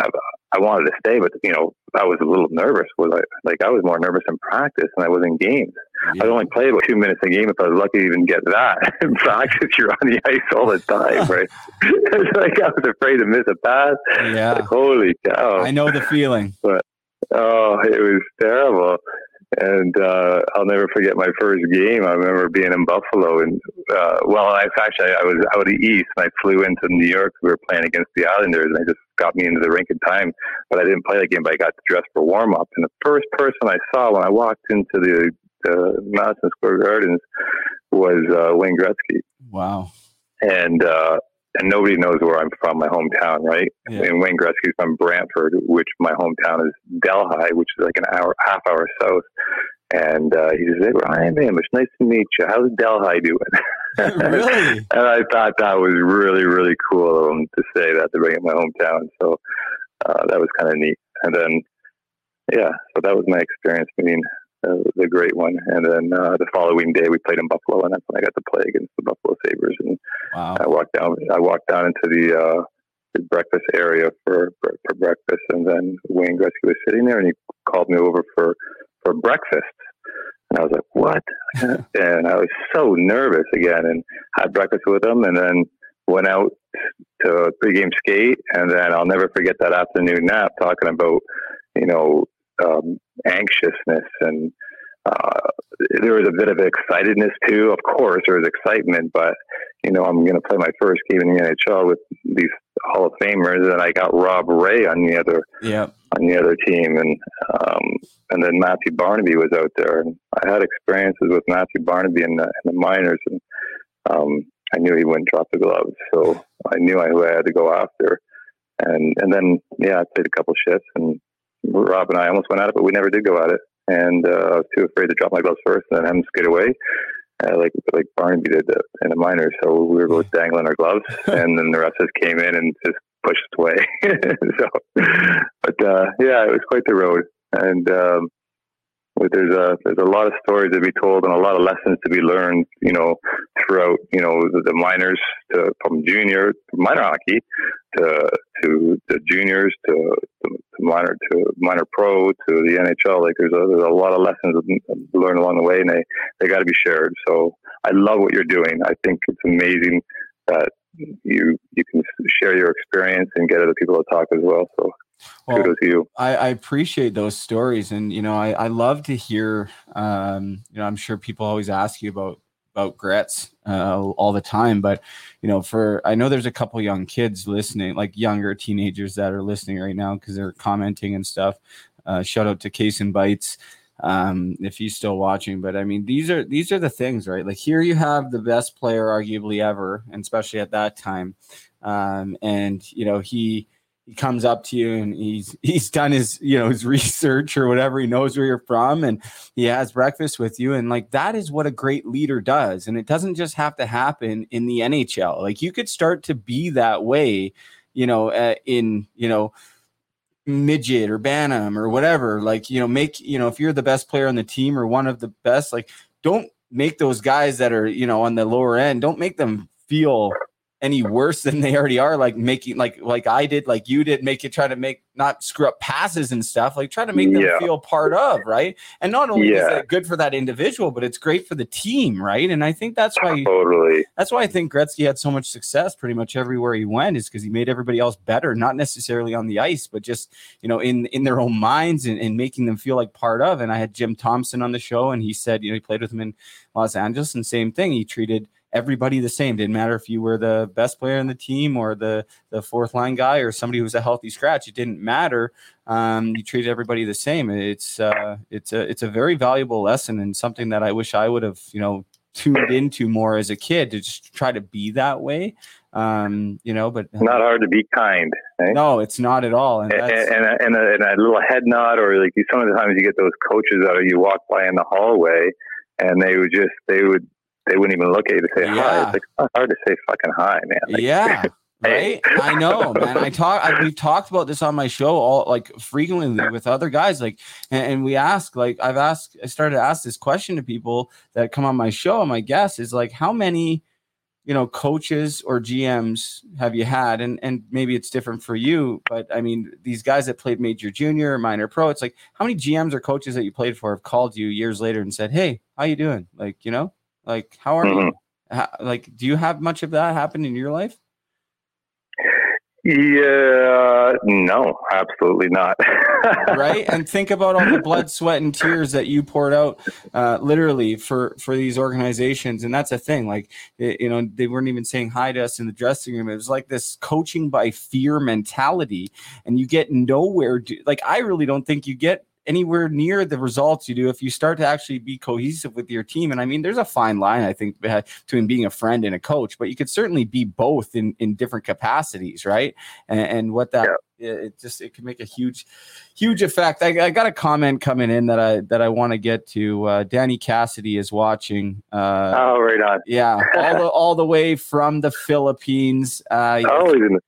I, I wanted to stay, but you know, I was a little nervous. Was I like I was more nervous in practice than I was in games. I only played about two minutes a game if I was lucky to even get that. *laughs* In practice, you're on the ice all the time, *laughs* right? it's *laughs* like I was afraid to miss a pass. Yeah. Like, holy cow! I know the feeling. But oh, it was terrible. And uh, I'll never forget my first game. I remember being in Buffalo, and uh, well, I actually I was out east, and I flew into New York. We were playing against the Islanders, and they just got me into the rink in time. But I didn't play the game, but I got dressed for warm up. And the first person I saw when I walked into the, the Madison Square Gardens was uh, Wayne Gretzky Wow. and uh, and nobody knows where I'm from, my hometown, right? Yeah. And Wayne Gretzky's from Brantford, which my hometown is Delhi, which is like an hour, half hour south. And uh, he said, "Ryan Amish, nice to meet you. How's Delhi doing?" *laughs* *laughs* really? and I thought that was really, really cool of him to say that to bring up my hometown. So uh, that was kind of neat. And then, yeah, so that was my experience meeting uh, the great one. And then uh, the following day, we played in Buffalo, and that's when I got to play against the Buffalo Sabres. And Wow. I walked down. I walked down into the, uh, the breakfast area for for breakfast, and then Wayne Gretzky was sitting there, and he called me over for for breakfast. And I was like, "What?" *laughs* and I was so nervous again, and had breakfast with him, and then went out to pregame skate, and then I'll never forget that afternoon nap talking about, you know, um, anxiousness and uh, there was a bit of excitedness too. Of course, there was excitement, but you know, I'm going to play my first game in the NHL with these Hall of Famers, and I got Rob Ray on the other Yeah. on the other team, and um, and then Matthew Barnaby was out there, and I had experiences with Matthew Barnaby in the, in the minors, and um, I knew he wouldn't drop the gloves, so I knew I, who I had to go after, and and then yeah, I played a couple shifts, and Rob and I almost went at it, but we never did go at it, and uh, I was too afraid to drop my gloves first, and then have him skate away. Uh, like like Barnaby did uh, in the minors, so we were both dangling our gloves, *laughs* and then the rest of us came in and just pushed us away. *laughs* so, but uh, yeah, it was quite the road, and um, there's a there's a lot of stories to be told and a lot of lessons to be learned. You know, throughout you know the, the minors to from junior minor hockey to to the juniors to, to, to minor to minor pro to the NHL. Like there's a there's a lot of lessons learned along the way, and they they got to be shared. So I love what you're doing. I think it's amazing that you you can share your experience and get other people to talk as well. So Well, kudos to you. I, I appreciate those stories, and you know, I, I love to hear. Um, you know, I'm sure people always ask you about about Gretz uh, all the time, but you know, for I know there's a couple young kids listening, like younger teenagers that are listening right now because they're commenting and stuff. Uh, shout out to Case and Bites um, if he's still watching. But I mean, these are these are the things, right? Like here, you have the best player, arguably ever, and especially at that time. Um, and you know, he he comes up to you and he's *laughs* he's done his you know his research or whatever. He knows where you're from, and he has breakfast with you. And like that is what a great leader does. And it doesn't just have to happen in the NHL. Like you could start to be that way, you know, uh, in you know midget or bantam or whatever like you know make you know if you're the best player on the team or one of the best like don't make those guys that are you know on the lower end don't make them feel any worse than they already are like making like like i did like you did make you try to make not screw up passes and stuff like try to make them Yeah. feel part of right and not only is Yeah. it good for that individual but it's great for the team right and i think that's why Totally. that's why i think gretzky had so much success pretty much everywhere he went is because he made everybody else better not necessarily on the ice but just you know in in their own minds and, and making them feel like part of and i had jim thomson on the show and he said you know he played with him in los angeles and same thing he treated everybody the same didn't matter if you were the best player in the team or the the fourth line guy or somebody who was a healthy scratch it didn't matter um, you treated everybody the same it's uh, it's a it's a very valuable lesson and something that i wish i would have you know tuned into more as a kid to just try to be that way um, you know but Not hard to be kind. eh? no it's not at all and and, and, a, and, a, and a little head nod, or like some of the times you get those coaches that you walk by in the hallway, and they would just they would they wouldn't even look at you to say hi. It's like it's hard to say fucking hi, man. Like, yeah *laughs* right? I know man. I talk I, we've talked about this on my show all like frequently with other guys like and, and we ask like i've asked i started to ask this question to people that come on my show and my guess is like how many you know coaches or gms have you had? And and maybe it's different for you but i mean these guys that played major junior minor pro it's like how many gms or coaches that you played for have called you years later and said hey how you doing? Like you know like how are you Ha- like do you have much of that happen in your life? Yeah, no, absolutely not. *laughs* right? And think about all the blood sweat and tears that you poured out uh, literally for for these organizations. And that's a thing like it- you know they weren't even saying hi to us in the dressing room. It was like this coaching by fear mentality. And you get nowhere do- like i really don't think you get anywhere near the results you do if you start to actually be cohesive with your team. And i mean there's a fine line i think between being a friend and a coach but you could certainly be both in in different capacities right? And, and what that it it just it can make a huge huge effect I, I got a comment coming in that i that i want to get to uh, danny cassidy is watching uh oh, right on. yeah all the all the way from the philippines uh Oh, he's the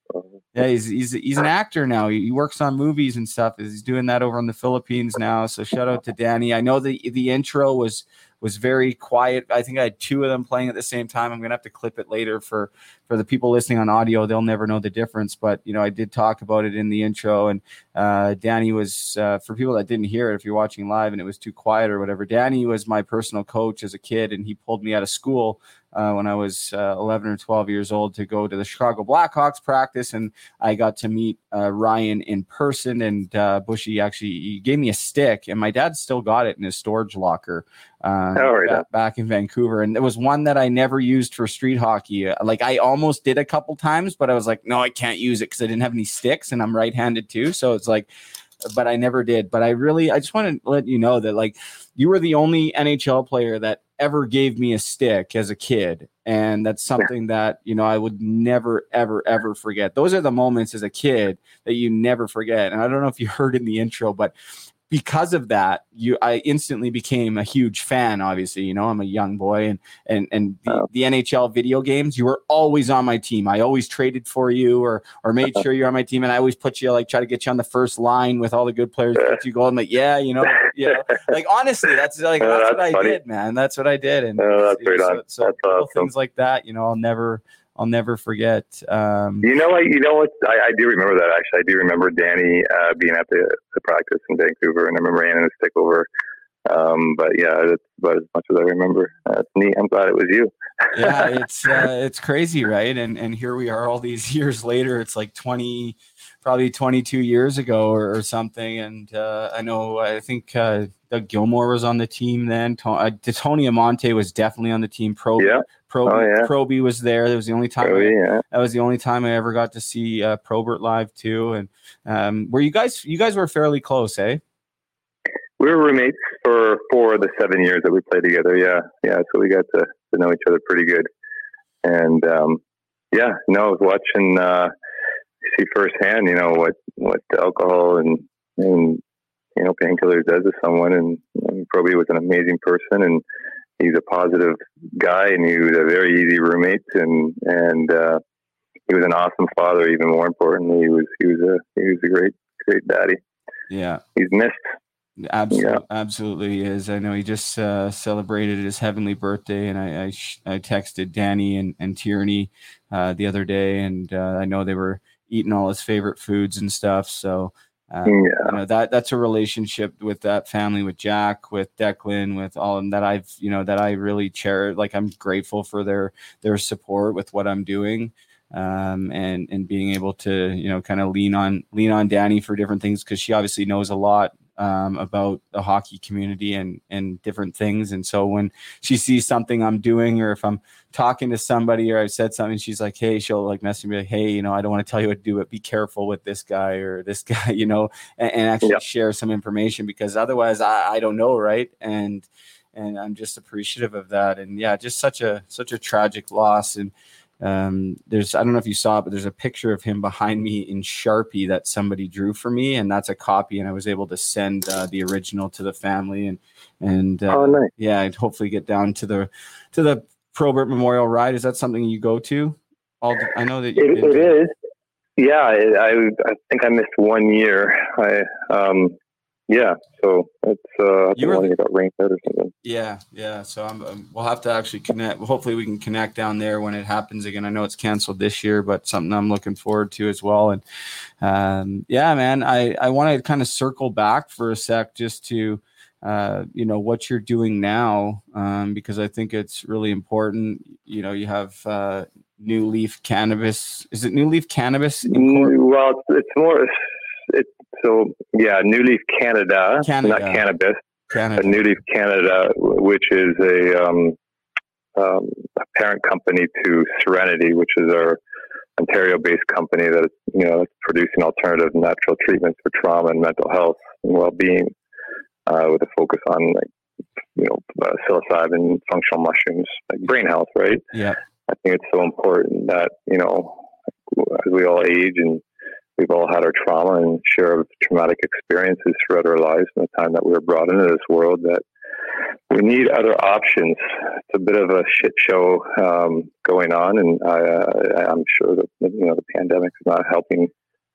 yeah, he's he's he's an actor now. He, he works on movies and stuff. He's doing that over in the Philippines now. So shout out to Danny. I know the the intro was was very quiet. I think I had two of them playing at the same time. I'm gonna have to clip it later for for the people listening on audio. They'll never know the difference. But you know, I did talk about it in the intro, and uh, Danny was uh, for people that didn't hear it. If you're watching live and it was too quiet or whatever, Danny was my personal coach as a kid, and he pulled me out of school uh, when I was uh, 11 or 12 years old to go to the Chicago Blackhawks practice, and I got to meet uh, Ryan in person. And uh, Bushy actually he gave me a stick, and my dad still got it in his storage locker uh, right ba- on. back in Vancouver. And it was one that I never used for street hockey. Uh, Like I almost did a couple times, but I was like, no, I can't use it because I didn't have any sticks, and I'm right-handed too. So it's like but I never did. But I really, I just want to let you know that like you were the only NHL player that ever gave me a stick as a kid. And that's something that, you know, I would never, ever, ever forget. Those are the moments as a kid that you never forget. And I don't know if you *laughs* heard in the intro, but because of that, you I instantly became a huge fan. Obviously, you know I'm a young boy, and and and the, oh. the NHL video games. You were always on my team. I always traded for you, or or made *laughs* sure you're on my team, and I always put you like try to get you on the first line with all the good players. Put you go. I'm like, yeah, you know, you know, *laughs* like honestly, that's like Oh, that's, that's what I did, man. That's what I did, and Oh, that's so, so That's awesome. things like that, you know, I'll never I'll never forget. Um, You know what? You know what? I, I do remember that actually. I do remember Danny uh, being at the, the practice in Vancouver, and I remember handing a stick over. Um, but yeah, that's about as much as I remember. That's neat. I'm glad it was you. *laughs* yeah, it's uh, it's crazy, right? And and here we are all these *laughs* years later. It's like twenty, probably twenty two years ago or, or something. And uh, I know I think uh, Doug Gilmour was on the team then. Uh, Tony Amonte was definitely on the team. Pro, Yeah. Proby, Oh, yeah. Proby was there. That was the only time. Proby, I, yeah. That was the only time I ever got to see uh, Probert live too. And um, were you guys? You guys were fairly close, eh? We were roommates for four of the seven years that we played together. Yeah, yeah. So we got to, to know each other pretty good. And um, yeah, no, I was watching uh, see firsthand, you know, what what alcohol and and you know painkillers does to someone. And, and Proby was an amazing person, and he's a positive guy, and he was a very easy roommate, and and uh, he was an awesome father. Even more importantly, he was he was a he was a great great daddy. Yeah. He's missed. Absolutely, absolutely is. I know he just uh, celebrated his heavenly birthday, and I I, sh- I texted Dani and and Tierney uh, the other day, and uh, I know they were eating all his favorite foods and stuff. So uh, Yeah. you know that that's a relationship with that family, with Jack, with Declan, with all of them that I've you know that I really cherish. Like I'm grateful for their their support with what I'm doing um, and and being able to you know kind of lean on lean on Dani for different things because she obviously knows a lot um, about the hockey community and and different things. And so when she sees something I'm doing, or if I'm talking to somebody, or I've said something, she's like, "Hey," she'll like message me like, "Hey, you know, I don't want to tell you what to do, but be careful with this guy or this *laughs* guy," you know, and, and actually share some information because otherwise I, I don't know, right? And and I'm just appreciative of that. And yeah, just such a such a tragic loss and um there's i don't know if you saw it but there's a picture of him behind me in sharpie that somebody drew for me and that's a copy and i was able to send uh, the original to the family and and uh, Oh, nice. yeah i'd hopefully get down to the to the probert memorial ride is that something you go to all i know that It, it is. Yeah, I, I I think I missed one year. I um yeah, so it's uh I one year got rained out or something. Yeah, yeah. So I'm, um, we'll have to actually connect. Hopefully, we can connect down there when it happens again. I know it's canceled this year, but something I'm looking forward to as well. And um, yeah, man, I I want to kind of circle back for a sec just to uh, you know what you're doing now um, because I think it's really important. You know, you have uh, New Leaf Cannabis. Is it New Leaf Cannabis? Well, it's, more so yeah, New Leaf Canada, Canada. not cannabis. Canada. New Leaf Canada, which is a um, um, a parent company to Serenity, which is our Ontario-based company that is, you know producing alternative natural treatments for trauma and mental health and well-being, uh, with a focus on like you know uh, psilocybin, functional mushrooms, like brain health, right? Yeah. I think it's so important that you know as we all age and we've all had our trauma and share of traumatic experiences throughout our lives and the time that we were brought into this world that we need other options. It's a bit of a shit show um, going on, and I, I'm sure that you know the pandemic is not helping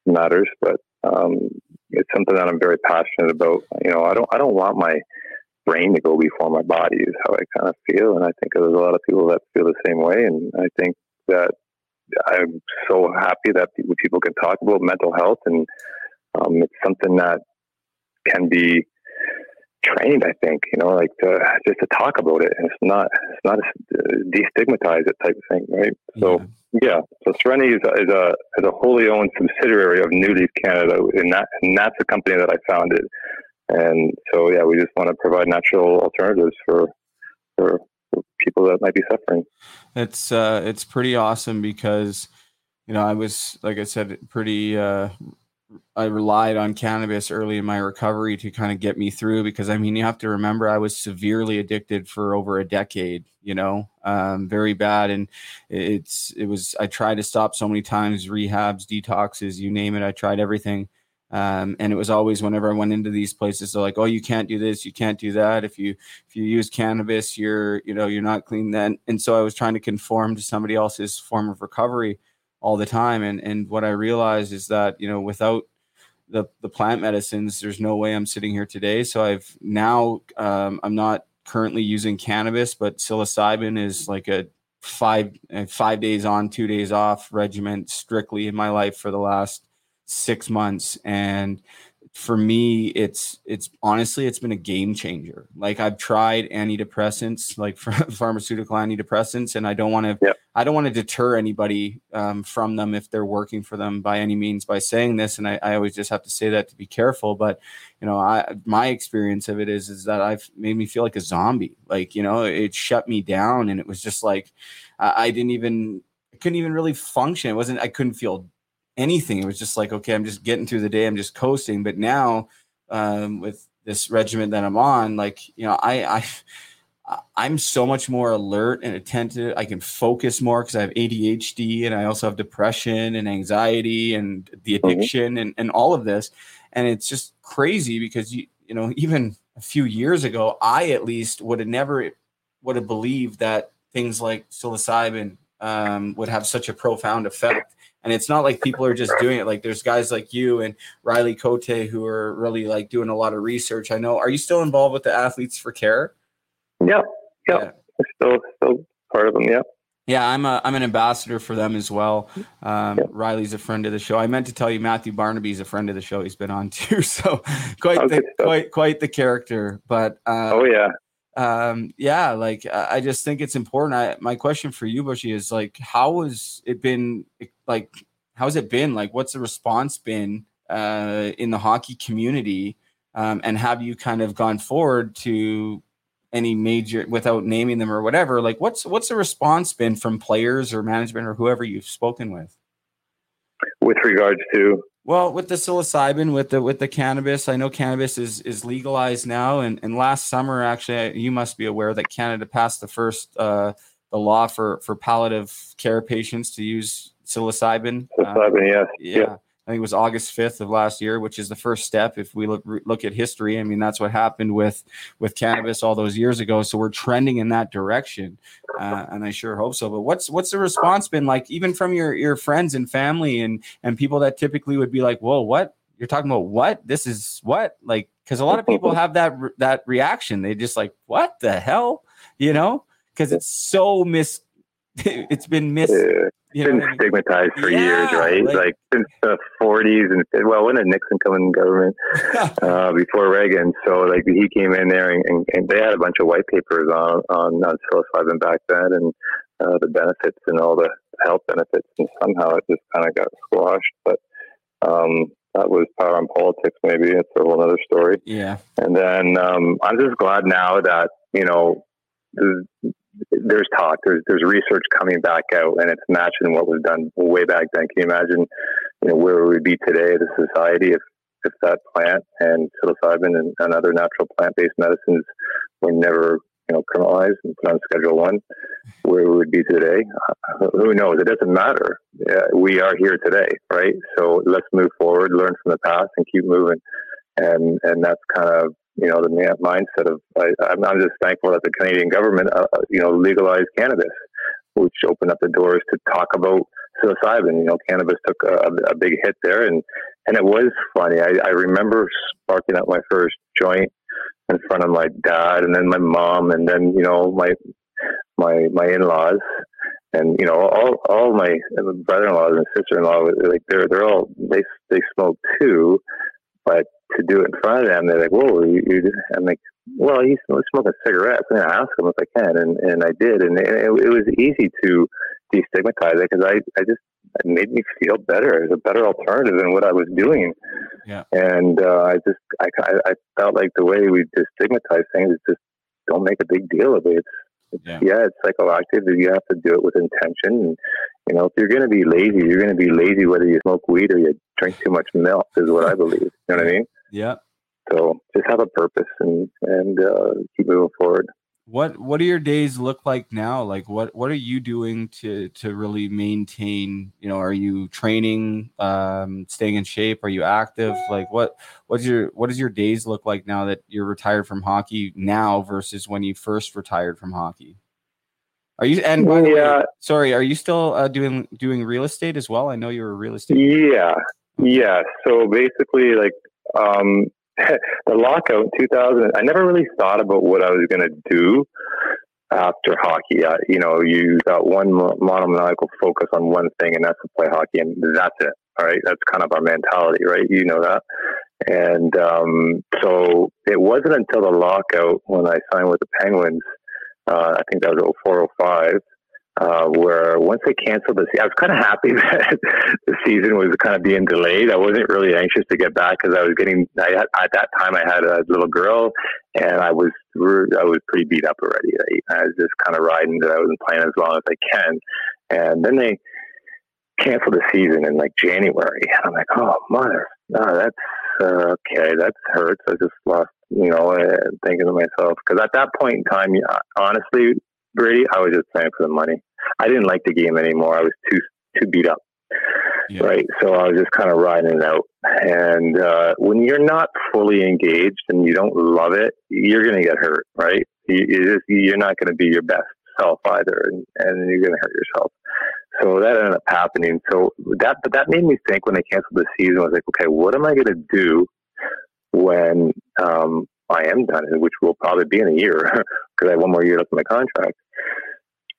matters, but um, it's something that I'm very passionate about. You know, I don't I don't want my brain to go before my body is how I kind of feel, and I think there's a lot of people that feel the same way, and I think that I'm so happy that people, can talk about mental health, and um, it's something that can be trained. I think you know, like to, just to talk about it, and it's not it's not a, destigmatize it type of thing, right? So yeah, so Serenity is a, is a is a wholly owned subsidiary of New Leaf Canada, and that and that's the company that I founded. And so yeah, we just want to provide natural alternatives for, for people that might be suffering. It's uh, it's pretty awesome because you know I was like I said pretty uh, I relied on cannabis early in my recovery to kind of get me through because I mean you have to remember I was severely addicted for over a decade you know um, very bad and it's it was I tried to stop so many times rehabs detoxes you name it I tried everything um, and it was always whenever I went into these places, they're like, "Oh, you can't do this, you can't do that. If you if you use cannabis, you're you know you're not clean." Then, and so I was trying to conform to somebody else's form of recovery all the time. And and what I realized is that you know without the the plant medicines, there's no way I'm sitting here today. So I've now um, I'm not currently using cannabis, but psilocybin is like a five five days on, two days off regiment strictly in my life for the last six months and for me it's it's honestly it's been a game changer. Like i've tried antidepressants like *laughs* pharmaceutical antidepressants and i don't want to i don't want to deter anybody um, from them if they're working for them by any means by saying this and I, I always just have to say that to be careful but you know i my experience of it is is that i've made me feel like a zombie. Like you know it shut me down and it was just like i, I didn't even couldn't even really function. It wasn't i couldn't feel anything. It was just like, okay, I'm just getting through the day. I'm just coasting. But now, um, with this regiment that I'm on, like, you know, I, I, I'm so much more alert and attentive. I can focus more because I have ADHD and I also have depression and anxiety and the addiction and, and all of this. And it's just crazy because you, you know, even a few years ago, I at least would have never would have believed that things like psilocybin um, would have such a profound effect and it's not like people are just doing it. Like there's guys like you and Riley Cote who are really like doing a lot of research. I know. Are you still involved with the Athletes for Care? Yeah, yeah, yeah. still still part of them. Yeah. Yeah, I'm a I'm an ambassador for them as well. Um, yeah. Riley's a friend of the show. I meant to tell you Matthew Barnaby's a friend of the show. He's been on *laughs* too, so quite the quite quite the character. But uh, oh yeah, um, yeah, like I just think it's important. I my question for you, Bushy, is like, how has it been? Like, how's it been? Like, what's the response been uh, in the hockey community? Um, and have you kind of gone forward to any major without naming them or whatever like what's what's the response been from players or management or whoever you've spoken with with regards to well with the psilocybin with the with the cannabis i know cannabis is is legalized now. And and last summer actually you must be aware that canada passed the first uh the law for for palliative care patients to use psilocybin. Psilocybin uh, yes. yeah. yeah I think it was August 5th of last year, which is the first step. If we look look at history, I mean that's what happened with with cannabis all those years ago. So we're trending in that direction, uh, and I sure hope so. But what's what's the response been like, even from your your friends and family and and people that typically would be like, "Whoa, what you're talking about? What this is what?" Like, because a lot of people have that that reaction. They just like, "What the hell?" You know, because it's so mis. *laughs* it's been mis you been stigmatized for yeah, years, right? Like, like, since the 40s and well, when did Nixon come in government *laughs* uh, before Reagan? So like he came in there and, and, and, they had a bunch of white papers on on, on psilocybin back then and uh, the benefits and all the health benefits, and somehow it just kind of got squashed. But um, that was power and politics. Maybe it's a whole other story. Yeah. And then um, I'm just glad now that you know there's talk, there's there's research coming back out, and it's matching what was done way back then. Can you imagine, you know, where we would be today as a society if if that plant and psilocybin and, and other natural plant-based medicines were never, you know, criminalized and put on Schedule One, where we would be today? Uh, who knows? It doesn't matter. We are here today, right? So let's move forward, learn from the past, and keep moving. And and that's kind of you know, the mindset of I, am just thankful that the Canadian government, uh, uh, you know, legalized cannabis, which opened up the doors to talk about psilocybin. You know, cannabis took a, a big hit there, and and it was funny. I, I remember sparking up my first joint in front of my dad, and then my mom, and then you know my my my in-laws, and you know all all my brother-in-laws and sister-in-law like they're they're all they they smoke too, but to do it in front of them, they're like, "Whoa!" You, you I'm like, "Well, he's smoking cigarettes." And gonna ask him if I can, and and I did, and it, it was easy to destigmatize it because I I just it made me feel better. It was a better alternative than what I was doing. Yeah. And uh, I just I, I felt like the way we destigmatize things is just don't make a big deal of it. It's yeah. yeah, it's psychoactive. You have to do it with intention. And, you know, if you're going to be lazy, you're going to be lazy whether you smoke weed or you drink too much milk, is what I believe. You know what I mean? *laughs* Yeah. So just have a purpose and and uh, keep moving forward. What What do your days look like now? Like what What are you doing to to really maintain? You know, are you training, um, staying in shape? Are you active? Like what What's your What does your days look like now that you're retired from hockey now versus when you first retired from hockey? Are you and by the yeah. way, sorry, are you still uh, doing doing real estate as well? I know you're a real estate. Yeah, yeah. So basically, like um, *laughs* the lockout in 2000, I never really thought about what I was going to do after hockey. I, you know, you got one monomaniacal focus on one thing, and that's to play hockey, and that's it. All right, that's kind of our mentality, right? You know that. And um, so it wasn't until the lockout when I signed with the Penguins. Uh, I think that was 0405 uh, where once they canceled the, season, I was kind of happy *laughs* that the season was kind of being delayed. I wasn't really anxious to get back because I was getting. I had, at that time I had a little girl, and I was I was pretty beat up already. I, I was just kind of riding that I wasn't playing as long as I can, and then they canceled the season in like January. And I'm like, oh mother, no, that's uh, okay. That hurts. I just lost, you know, uh, thinking to myself because at that point in time, honestly, Brady, I was just playing for the money. I didn't like the game anymore. I was too too beat up. Yeah. Right. So I was just kind of riding it out. And uh, when you're not fully engaged and you don't love it, you're going to get hurt. Right. You, you just, you're not going to be your best self either. And, and you're going to hurt yourself. so that ended up happening. So that, but that made me think when they canceled the season. I was like, okay, what am I going to do when um, I am done, which will probably be in a year *laughs* because I have one more year left in my contract.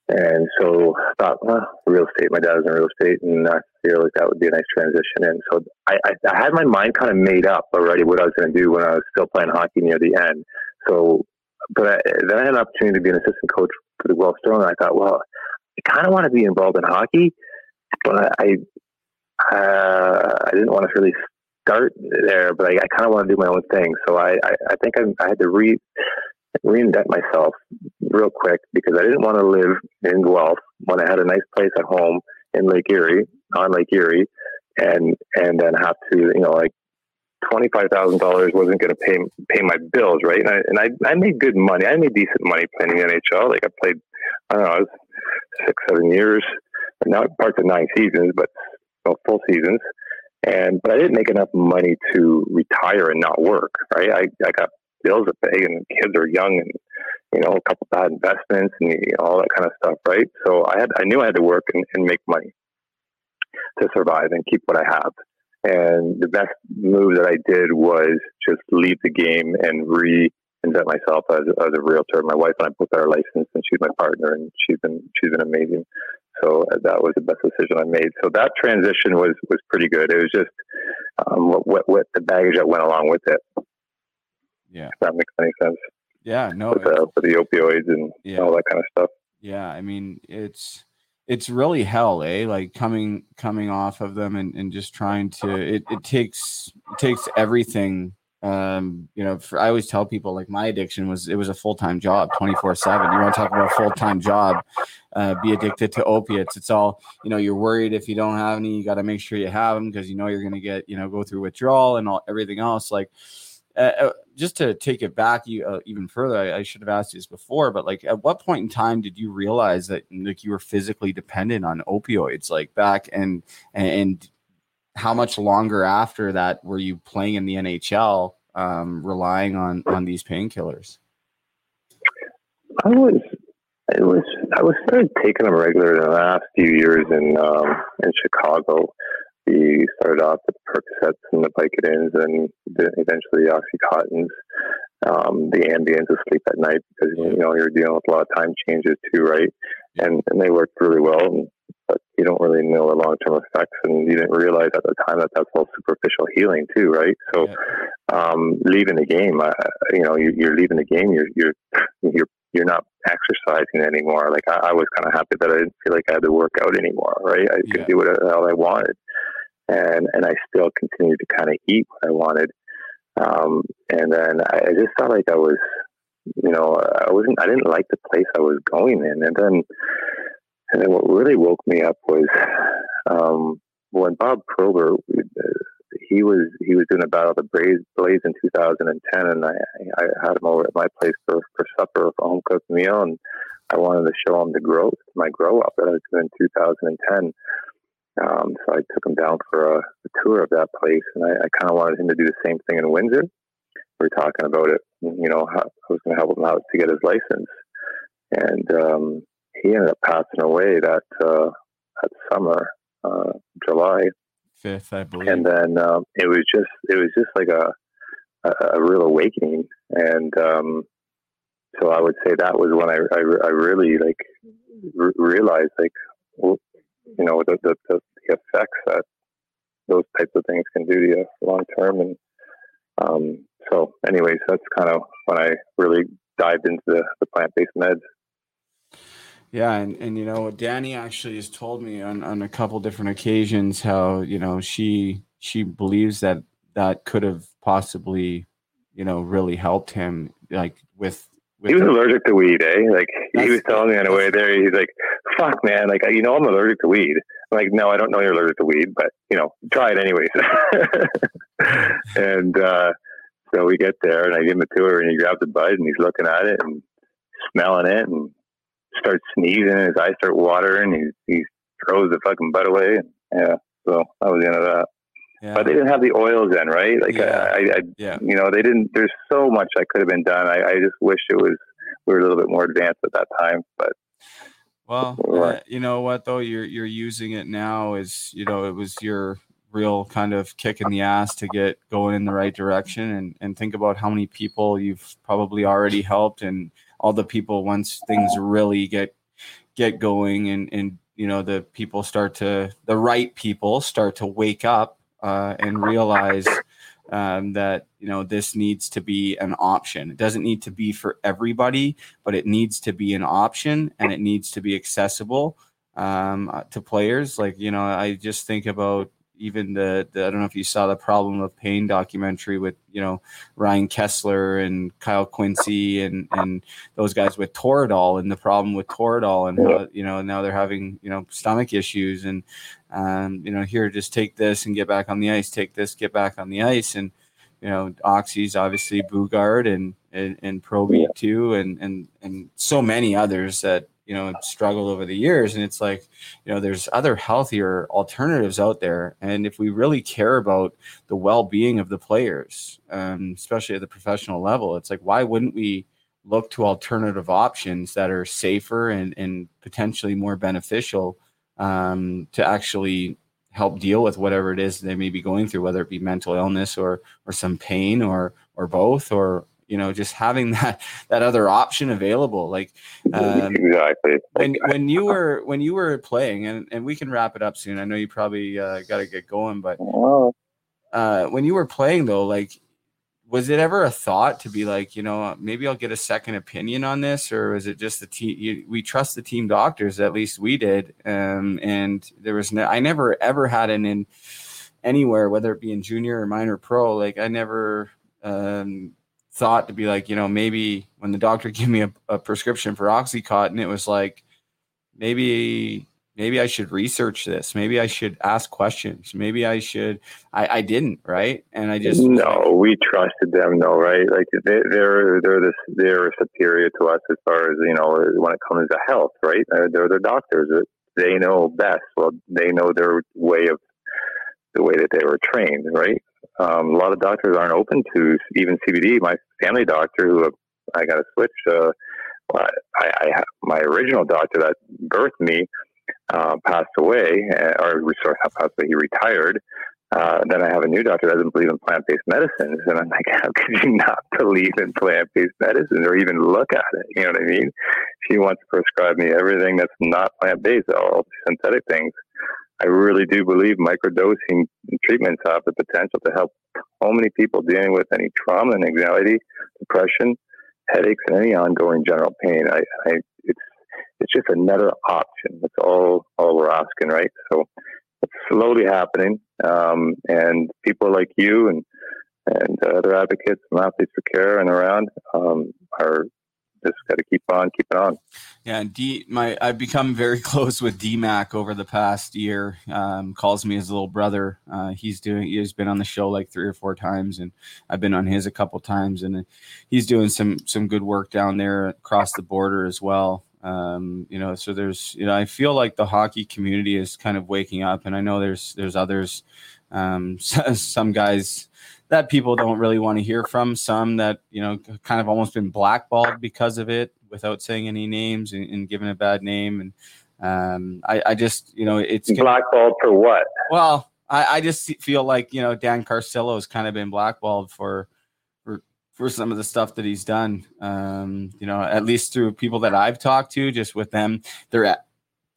And so I thought, well, real estate. My dad was in real estate, and I feel like that would be a nice transition. And so I, I, I had my mind kind of made up already what I was going to do when I was still playing hockey near the end. So, but I, then I had an opportunity to be an assistant coach for the Guelph and I thought, well, I kind of want to be involved in hockey, but I, uh, I didn't want to really start there, but I, I kind of want to do my own thing. So I, I, I think I, I had to re reinvent myself real quick because I didn't want to live in Guelph when I had a nice place at home in Lake Erie, on Lake Erie, and and then have to, you know, like twenty five thousand dollars wasn't going to pay pay my bills, right? And I and I, I made good money. I made decent money playing in the NHL. Like I played, I don't know, was six seven years, not parts of nine seasons, but know, full seasons. And but I didn't make enough money to retire and not work. Right? I I got bills to pay, and kids are young, and you know, a couple bad investments, and you know, all that kind of stuff, right? So I had, I knew I had to work and, and make money to survive and keep what I have. And the best move that I did was just leave the game and reinvent myself as, as a realtor. My wife and I both got our license, and she's my partner, and she's been she's been amazing. So uh, that was the best decision I made. So that transition was was pretty good. It was just um, what, what what the baggage that went along with it. Yeah. If that makes any sense. Yeah, no, With the, with the opioids and Yeah. all that kind of stuff. Yeah, I mean it's it's really hell, eh? Like coming coming off of them and, and just trying to it, it takes it takes everything. Um, you know, for, I always tell people like my addiction was it was a full time job, twenty four seven. You want to talk about a full time job? Uh, be addicted to opiates. It's all you know. You're worried if you don't have any, you got to make sure you have them because you know you're going to get you know go through withdrawal and all everything else. Like uh, uh, just to take it back you uh, even further I, I should have asked you this before but like at what point in time did you realize that like you were physically dependent on opioids like back and and how much longer after that were you playing in the nhl um, relying on on these painkillers I was, I was, I was started taking them regular in the last few years in um, in Chicago. We started off with Percocets and the Vicodins, and then eventually the Oxycontins, um, the Ambiens to sleep at night because you know you're dealing with a lot of time changes too, right? And and they worked really well, and, but you don't really know the long term effects, and you didn't realize at the time that that's all superficial healing too, right? So um, leaving the game, uh, you know, you, you're leaving the game. You're you're you're you're not exercising anymore. Like I, I was kind of happy that I didn't feel like I had to work out anymore. Right? I could do what the hell I wanted, and and I still continued to kind of eat what I wanted. Um, and then I I just felt like I was, you know, I wasn't. I didn't like the place I was going in. And then, and then what really woke me up was um, when Bob Probert. He was he was doing a battle of the Blades, Blades in 2010, and I, I had him over at my place for, for supper, for a home cooked meal, and I wanted to show him the growth, my grow up that I was doing in 2010. Um, so I took him down for a, a tour of that place, and I, I kind of wanted him to do the same thing in Windsor. We were talking about it, you know, how I was going to help him out to get his license, and um, he ended up passing away that uh, that summer, uh, July, fifth i believe. And then um, it was just it was just like a a, a real awakening, and um, so I would say that was when I I, I really like r- realized like you know the, the the effects that those types of things can do to you long term, and um, so anyways, that's kind of when I really dived into the, the plant based meds. Yeah, and, and you know, Dani actually has told me on, on a couple different occasions how, you know, she she believes that that could have possibly, you know, really helped him like with with He was the- allergic to weed, eh? Like he was telling me on the way there, he's like, "Fuck, man! Like you know, I'm allergic to weed." I'm like, "No, I don't know you're allergic to weed, but you know, try it anyways." *laughs* and uh, so we get there, and I give him a tour, and he grabs a bud, and he's looking at it and smelling it, and starts sneezing, and his eyes start watering. He he throws the fucking butt away, and yeah. So that was the end of that. But they didn't have the oils then, right? Like I, I, yeah. you know, they didn't. There's so much that could have been done. I, I just wish it was we were a little bit more advanced at that time. But Well, uh, you know what though, you're you're using it now is you know it was your real kind of kick in the ass to get going in the right direction and and think about how many people you've probably already helped and all the people once things really get get going and and you know the people start to the right people start to wake up uh, and realize um, that you know this needs to be an option. It doesn't need to be for everybody, but it needs to be an option and it needs to be accessible um, uh, to players. Like you know, I just think about even the, the I don't know if you saw the problem of pain documentary with you know Ryan Kesler and Kyle Quincey and and those guys with Toradol and the problem with Toradol and how you know now they're having you know stomach issues and um, you know here just take this and get back on the ice take this get back on the ice. And you know Oxy's obviously Boogaard and and, and Proby too and and and so many others that you know struggled over the years. And it's like you know there's other healthier alternatives out there. And if we really care about the well-being of the players um, especially at the professional level it's like why wouldn't we look to alternative options that are safer and, and potentially more beneficial um, to actually help deal with whatever it is they may be going through whether it be mental illness or or some pain or or both or you know just having *laughs* that that other option available like um, exactly. when when you were when you were playing and and we can wrap it up soon. I know you probably uh, got to get going but uh, when you were playing though like was it ever a thought to be like you know maybe i'll get a second opinion on this or was it just the team we trust the team doctors at least we did um, and there was no i never ever had an in anywhere whether it be in junior or minor pro like i never um, thought to be like, you know, maybe when the doctor *laughs* gave me a, a prescription for Oxycontin, it was like, maybe, maybe I should research this. Maybe I should ask questions. Maybe I should. I, I didn't, right? And I just no. We trusted them, though, right? Like they, they're they're this they're superior to us as far as you know when it comes to health, right? They're, they're the doctors. They know best. Well, they know their way of the way that they were trained, right? Um, a lot of doctors aren't open to even CBD. My family doctor, who I got to switch, uh, I, I, my original doctor that birthed me uh, passed away, uh, or sorry, not passed away, he retired. Uh, then I have a new doctor that doesn't believe in plant based medicines. And I'm like, *laughs* how could you not believe in plant based medicine or even look at it? You know what I mean? She wants to prescribe me everything that's not plant based, all synthetic things. I really do believe microdosing treatments have the potential to help so many people dealing with any trauma and anxiety, depression, headaches, and any ongoing general pain. I, I it's it's just another option. That's all all we're asking, right? So it's slowly happening, um, and people like you and and other advocates and athletes for care and around um, are just got to keep on keeping on. Yeah, and D, my I've become very *laughs* close with DMAC over the past year. Um, calls me his little brother. Uh, he's doing. He's been on the show like three or four times, and I've been on his a couple times, and he's doing some some good work down there across the border as well. Um, you know, so there's you know I feel like the hockey community is kind of waking up, and I know there's there's others. Um, *laughs* some guys that people don't really want to hear from. Some that you know kind of almost been blackballed because of it, without saying any names and, and giving a bad name. And um, I, I, just you know it's blackballed for what? Well, I, I just feel like you know Dan Carcillo has kind of been blackballed for for for some of the stuff that he's done. Um, you know, at least through people that I've talked to, just with them, their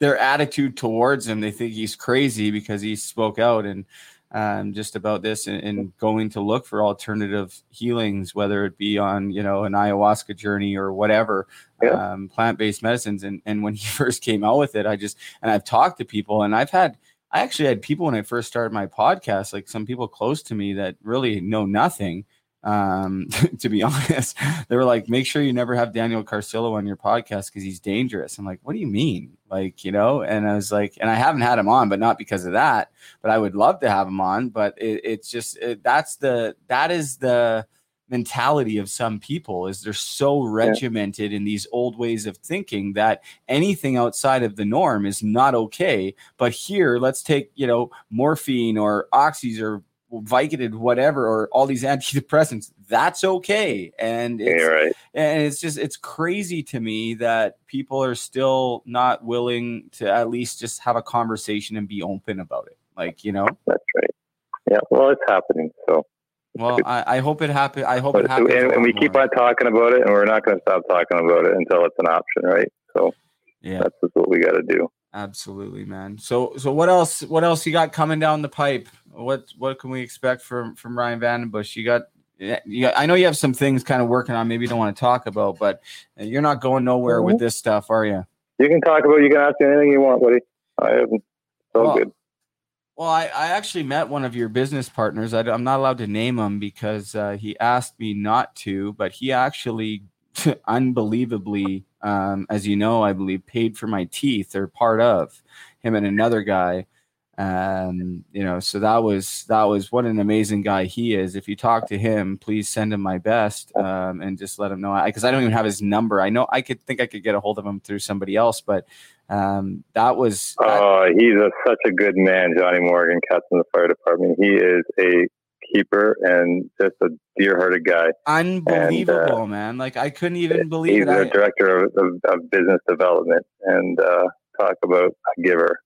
their attitude towards him, they think he's crazy because he spoke out and um, just about this and, and, going to look for alternative healings, whether it be on you know an ayahuasca journey or whatever, yeah. um, plant based medicines. And and when *laughs* he first came out with it, I just and I've talked to people and I've had I actually had people when I first started my podcast, like some people close to me that really know nothing um *laughs* to be *laughs* honest they were like make sure you never have daniel carcillo on your podcast because he's dangerous i'm like what do you mean like you know and i was like and i haven't had him on but not because of that but i would love to have him on but it, it's just it, that's the that is the mentality of some people is they're so regimented yeah. in these old ways of thinking that anything outside of the norm is not okay but here let's take you know morphine or oxys or Vicodin, whatever, or all these *laughs* antidepressants. That's okay. And it's, Yeah, right. and it's just it's crazy to me that people are still not willing to at least just have a conversation and be open about it. Like you know. That's right. Yeah. Well, it's happening. So. Well, I, I hope it happens. I hope But, it happens. and, and we keep more. on talking about it, and we're not going to stop talking about it until it's an option, right? So Yeah. that's just what we got to do. Absolutely, man. So so what else what else you got coming down the pipe? What what can we expect from from Ryan VandenBussche? You got yeah, you got, I know you have some things kind of working on maybe you don't want to talk about, but you're not going nowhere with this stuff, are you? You can talk about. You can ask anything you want, buddy. I it's all Well, good. Well, I, I actually met one of your business partners. I, am not allowed to name him because uh, he asked me not to, but he actually *laughs* unbelievably, um, as you know, I believe, paid for my teeth or part of him and another guy. Um, you know, so that was that was what an amazing guy he is. If you talk to him, please send him my best um, and just let him know because I, don't even have his number. I know I could think I could get a hold of him through somebody else, but um, that was Oh, he's a, such a good man, Johnny Morgan, captain of the fire department. He is a keeper and just a dear-hearted guy. unbelievable, man. Like I couldn't even believe He's it. the director of, of, of business development, and uh, talk about a giver.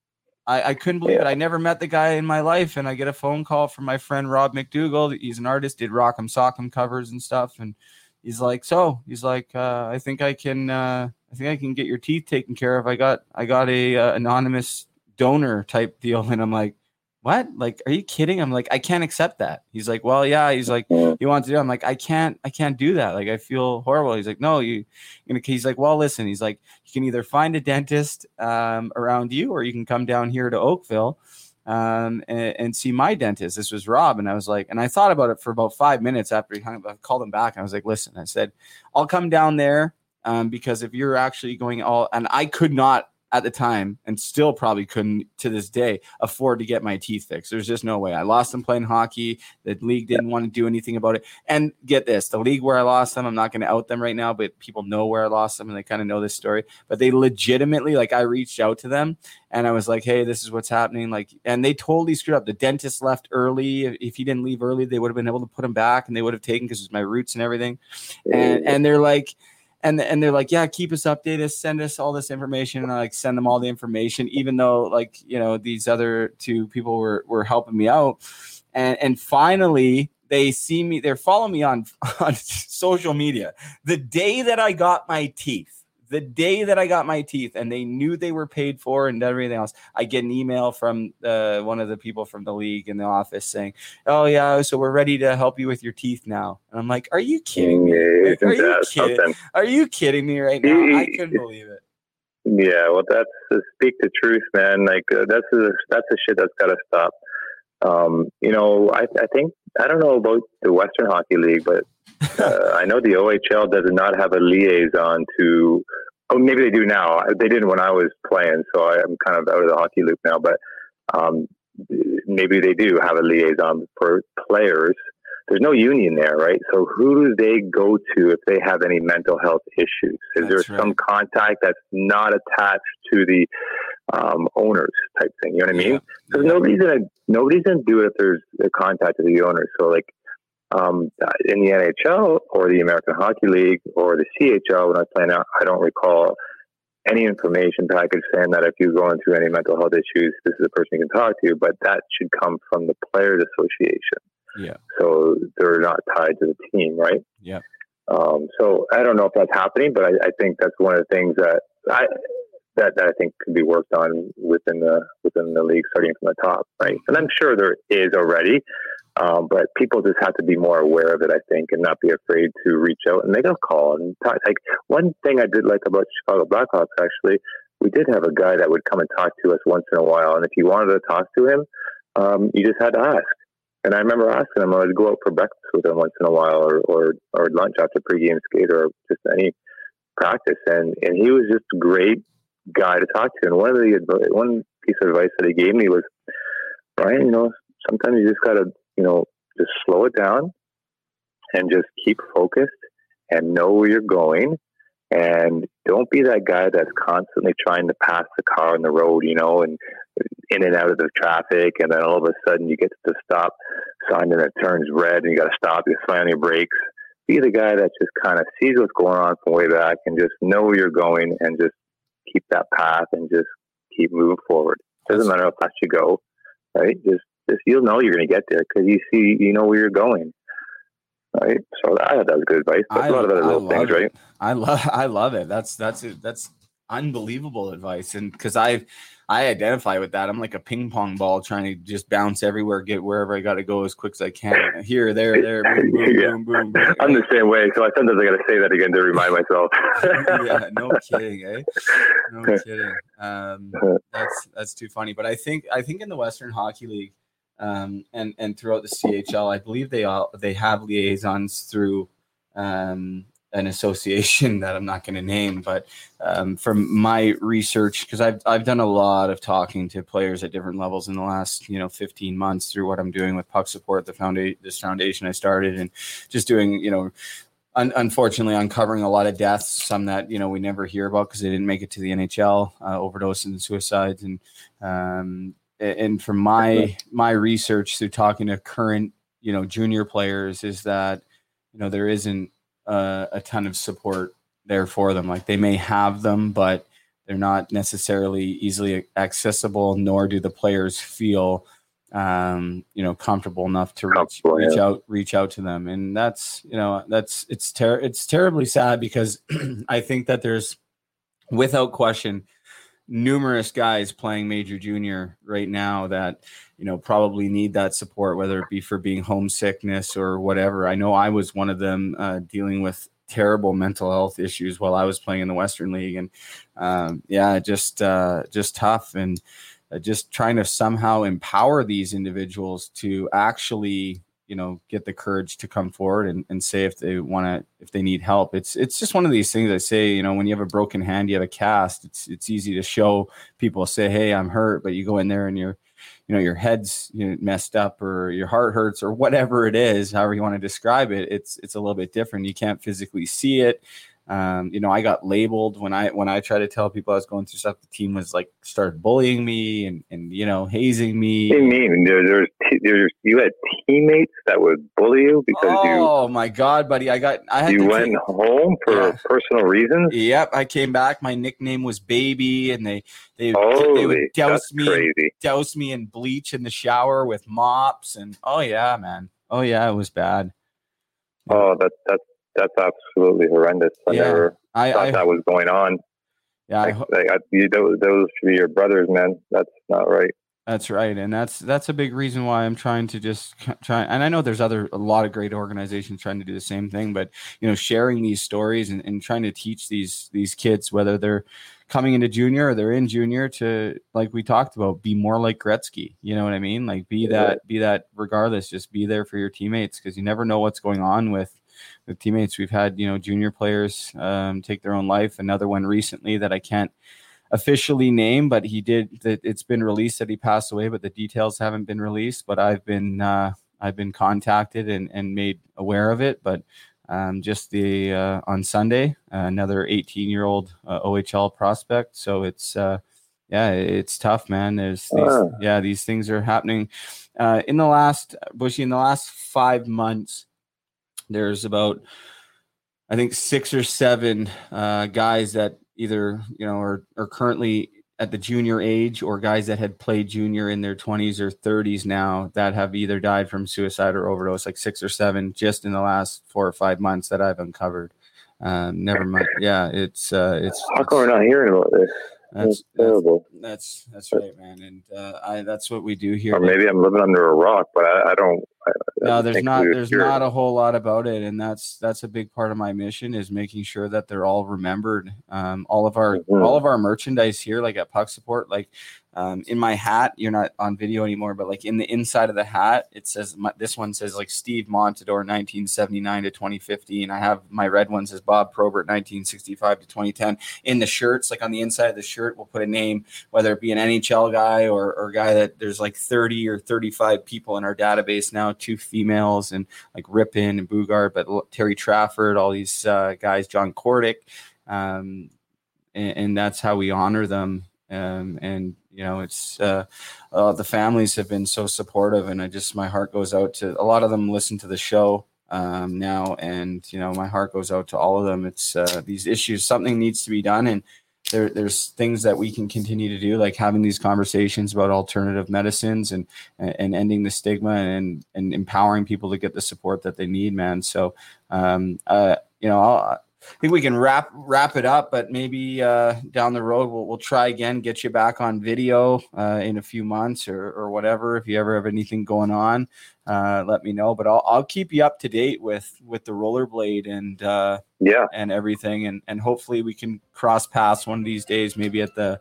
I, I couldn't believe it. I never met the guy in my life, and I get a phone call from my friend Rob McDougall. He's an artist, did Rock'em Sock'em covers and stuff, and he's like, "So, he's like, uh, I think I can, uh, I think I can get your teeth taken care of. I got, I got a uh, anonymous donor type deal," *laughs* and I'm like, "What? Like, are you kidding?" I'm like, "I can't accept that." He's like, "Well, yeah." He's like, *laughs* "You want to do?" it?" I'm like, "I can't, I can't do that. Like, I feel horrible." He's like, "No, you." you know, he's like, "Well, listen." He's like, "You can either find a dentist um, around you, or you can come down here to Oakville." um, and, and see my dentist. This was Rob, and I was like, and I thought about it for about five minutes after he hung up. I called him back, and I was like, listen, I said, I'll come down there um, because if you're actually going all, and I could not at the time, and still probably couldn't to this day afford to get my teeth fixed. There's just no way. I lost them playing hockey. The league didn't want to do anything about it. And get this, the league where I lost them, I'm not going to out them right now, but people know where I lost them, and they kind of know this story. But they legitimately, like, I reached out to them and I was like, "Hey, this is what's happening." Like, and they totally screwed up. The dentist left early. If he didn't leave early, they would have been able to put him back, and they would have taken because it's my roots and everything. And and they're like, and and they're like, "Yeah, keep us updated. Send us all this information." And I like send them all the information, even though like you know these other two people were were helping me out. And and finally, they see me. They're following me on *laughs* on social media. The day that I got my teeth the day that I got my teeth and they knew they were paid for and everything else, I get an email from uh, one of the people from the league in the office saying, "Oh yeah, so we're ready to help you with your teeth now." And I'm like, "Are you kidding me? Like, are you kidding? Are you kidding me right now? I couldn't believe it." Yeah, well, that's uh, speak the truth, man. Like uh, that's a, that's a shit that's got to stop. Um, you know, I, I think I don't know about the Western Hockey League, but *laughs* uh, I know the OHL does not have a liaison to. Oh, maybe they do now. They didn't when I was playing, so I'm kind of out of the hockey loop now. But um, maybe they do have a liaison for players. There's no union there, right? So who do they go to if they have any mental health issues? Is there some contact that's not attached to the um, owners type thing? You know what I mean? Because nobody's gonna nobody's gonna do it if there's a contact to the owners. So like um, in the NHL or the American Hockey League or the CHL when I was playing out, I don't recall any information package saying that if you're going through any mental health issues, this is the person you can talk to. But that should come from the Players Association. Yeah. So they're not tied to the team, right? Yeah. Um, so I don't know if that's happening, but I, I think that's one of the things that I that, that I think could be worked on within the within the league, starting from the top, right? And I'm sure there is already, um, but people just have to be more aware of it, I think, and not be afraid to reach out and make a call. And talk. like one thing I did like about Chicago Blackhawks, actually, we did have a guy that would come and talk to us once in a while, and if you wanted to talk to him, um, you just had to ask. And I remember asking him, I would go out for breakfast with him once in a while, or or, or lunch after pregame skate, or just any practice, and and he was just a great guy to talk to. And one of the one piece of advice that he gave me was, Brian, you know, sometimes you just gotta, you know, just slow it down and just keep focused and know where you're going. And don't be that guy that's constantly trying to pass the car on the road, you know, and in and out of the traffic, and then all of a sudden you get to the stop sign and it turns red, and you got to stop. You slam your brakes. Be the guy that just kind of sees what's going on from way back and just know where you're going and just keep that path and just keep moving forward. Doesn't matter how fast you go, right? Just, just you'll know you're going to get there because you see, you know where you're going, right? So I thought that was good advice. But I- a lot of other little love things, it. right? I love *laughs* I love it. That's that's that's unbelievable advice. And because I I identify with that. I'm like a ping pong ball trying to just bounce everywhere, get wherever I got to go as quick as I can. Here, there, there, *laughs* boom, boom, Yeah. boom, boom, boom. I'm the same way. So I sometimes I got to say that again to remind myself. *laughs* yeah, no kidding, eh? No kidding. Um, that's that's too funny. But I think I think in the Western Hockey League, um, and and throughout the CHL, I believe they all they have liaisons through um, an association *laughs* that I'm not going to name, but um, from my research, because I've I've done a lot of talking to players at different levels in the last you know 15 months through what I'm doing with Puck Support, the foundation, this foundation I started, and just doing you know un- unfortunately uncovering a lot of deaths, some that you know we never hear about because they didn't make it to the NHL, uh, overdoses and suicides, and um, and from my my research through talking to current you know junior players is that you know there isn't uh, a ton of support there for them. Like they may have them, but they're not necessarily easily accessible, nor do the players feel um, you know comfortable enough to reach, reach out reach out to them. And that's you know that's it's ter- it's terribly sad because *clears throat* i think that there's without question numerous guys playing major junior right now that you know probably need that support whether it be for being homesickness or whatever. I know i was one of them uh, dealing with terrible mental health issues while i was playing in the western league. And um, yeah just uh, just tough and uh, just trying to somehow empower these individuals to actually you know get the courage to come forward and, and say if they want to if they need help. It's it's just one of these things i say you know when you have a broken hand you have a cast it's it's easy to show people say hey i'm hurt but you go in there and you're you know your head's you know, messed up or your heart hurts or whatever it is however you want to describe it it's it's a little bit different. You can't physically see it um, you know i got labeled when i when i try to tell people i was going through stuff the team was like started bullying me and and you know hazing me What do you mean? There, there's, t- there's, you had teammates that would bully you because oh my god buddy i got i you had you went take- home for personal reasons. Yep, I came back. My nickname was Baby, and they they they would douse me crazy. douse me in bleach in the shower with mops, and oh yeah, man, oh yeah, it was bad. Oh, that's that's that's absolutely horrendous. I Yeah, never I- thought I- that was going on. Yeah, I like, ho- like, I, you, those, those should be your brothers, man. That's not right. That's right, and that's that's a big reason why I'm trying to just try. And I know there's other a lot of great organizations trying to do the same thing, but you know, sharing these stories and, and trying to teach these these kids whether they're coming into junior or they're in junior to like we talked about, be more like Gretzky. You know what I mean? Like be that be that regardless. Just be there for your teammates because you never know what's going on with with teammates. We've had you know junior players um, take their own life. Another one recently that I can't officially name, but he did that it's been released that he passed away, but the details haven't been released. But I've been uh, I've been contacted and, and made aware of it. But um, just the uh, on Sunday, uh, another 18 year old uh, OHL prospect. So it's uh, yeah, it's tough, man. There's these, Ah. yeah, these things are happening uh, in the last Bushy in the last five months. There's about I think six or seven uh, guys that either you know are, are currently at the junior age or guys that had played junior in their 20s or 30s now that have either died from suicide or overdose like six or seven just in the last four or five months that i've uncovered um, never mind yeah it's uh, it's How come we're not hearing about this? That's- That's terrible. that's that's right man and uh, I, that's what we do here Or maybe I'm living under a rock, but I, I don't. No there's not there's hear it. not a whole lot about it and that's that's a big part of my mission is making sure that they're all remembered um all of our Mhm. all of our merchandise here like at puck support like um in my hat you're not on video anymore but like in the inside of the hat it says my, this one says like steve montador 1979 to 2015 i have my red one says bob probert 1965 to 2010 in the shirts like on the inside of the shirt we'll put a name whether it be an nhl guy or or a guy that there's like 30 or 35 people in our database now two females and like Rypien and Boogaard, but Terry Trafford, all these uh, guys, John Cordick, um, and, and that's how we honor them Um, and you know, it's uh, uh, the families have been so supportive, and I just my heart goes out to a lot of them. Listen to the show um, now, and you know, my heart goes out to all of them. It's uh, these issues. Something needs to be done, and there, there's things that we can continue to do, like having these conversations about alternative medicines and and ending the stigma and and empowering people to get the support that they need, man. So, um, uh, you know, I'll, I think we can wrap wrap it up, but maybe uh, down the road we'll, we'll try again, get you back on video uh, in a few months or, or whatever. If you ever have anything going on, uh, let me know. But I'll, I'll keep you up to date with with the rollerblade and uh, yeah and everything, and and hopefully we can cross paths one of these days, maybe at the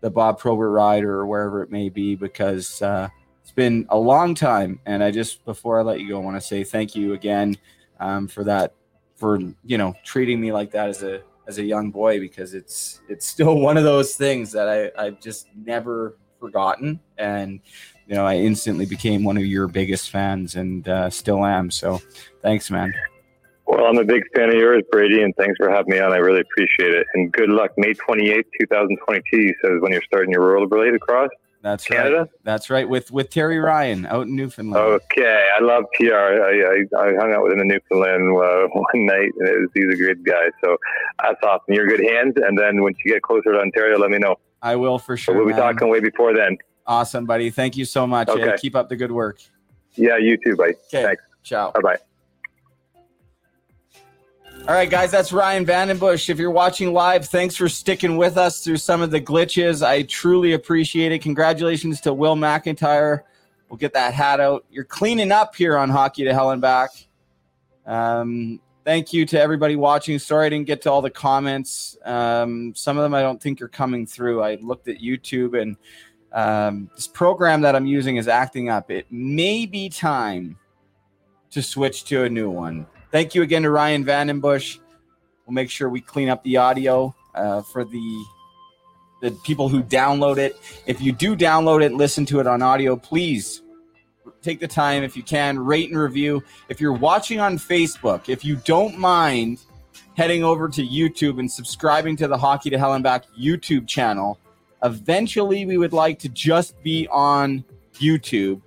the Bob Probert ride or wherever it may be, because uh, it's been a long time. And I just before I let you go, I want to say thank you again um, for that for you know treating me like that as a as a young boy because it's it's still *laughs* one of those things that I I've just never forgotten and you know I instantly became one of your biggest fans and uh, still am so thanks man Well, I'm a big fan of yours, Brady, and thanks for having me on. I really appreciate it. And good luck. May 28th, 2022 says when you're starting your rollerblade across. that's Canada? right that's right with with Terry Ryan out in Newfoundland Okay, I love TR. I, I, I hung out with him in Newfoundland uh, *laughs* one night, and it was, he's a good guy. So that's awesome. You're good hands. And then once you get closer to Ontario, let me know. I will for sure we'll be man. talking way before then. Awesome buddy thank you so much Okay. Keep up the good work Yeah, you too, buddy. Okay. Thanks. ciao Bye bye. All right, guys, that's Ryan VandenBussche. If you're watching live, thanks for sticking with us through some of the glitches. I truly appreciate it. Congratulations to Will McIntyre. We'll get that hat out. You're cleaning up here on Hockey to Hell and Back. Um, thank you to everybody watching. Sorry I didn't get to all the comments. Um, some of them I don't think are coming through. I looked at YouTube and um, this program that I'm using is acting up. It may be time to switch to a new one. Thank you again to Ryan VandenBussche. We'll make sure we clean up the audio uh, for the the people who download it. If you do download it, listen to it on audio, please take the time if you can rate and review. If you're watching on Facebook, if you don't mind heading over to YouTube and subscribing to the Hockey to Hell and Back YouTube channel, eventually we would like to just be on YouTube,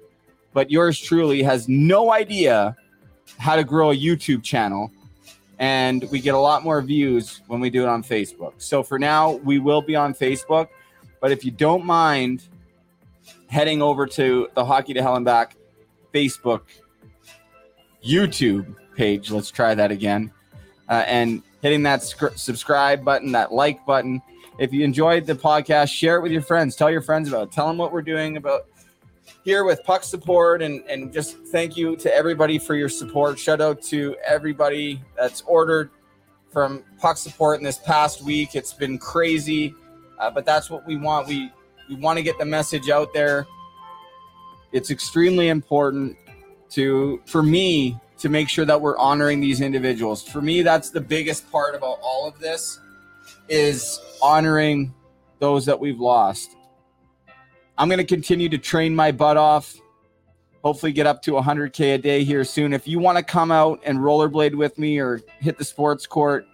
but yours truly has no idea how to grow a YouTube channel. And we get a lot more views when we do it on Facebook. So for now, we will be on Facebook. But if you don't mind heading over to the Hockey to Hell and Back Facebook YouTube page, let's try that again, uh, and hitting that sc- subscribe button, that like button. If you enjoyed the podcast, share it with your friends. Tell your friends about it. Tell them what we're doing about here with Puck Support, and and just thank you to everybody for your support. Shout out to everybody that's ordered from Puck Support in this past week. It's been crazy, uh, but that's what we want. We we want to get the message out there. It's extremely important to for me to make sure that we're honoring these individuals. For me, that's the biggest part about all of this is honoring those that we've lost. I'm going to continue to train my butt off. Hopefully, get up to 100K a day here soon. If you want to come out and rollerblade with me or hit the sports court,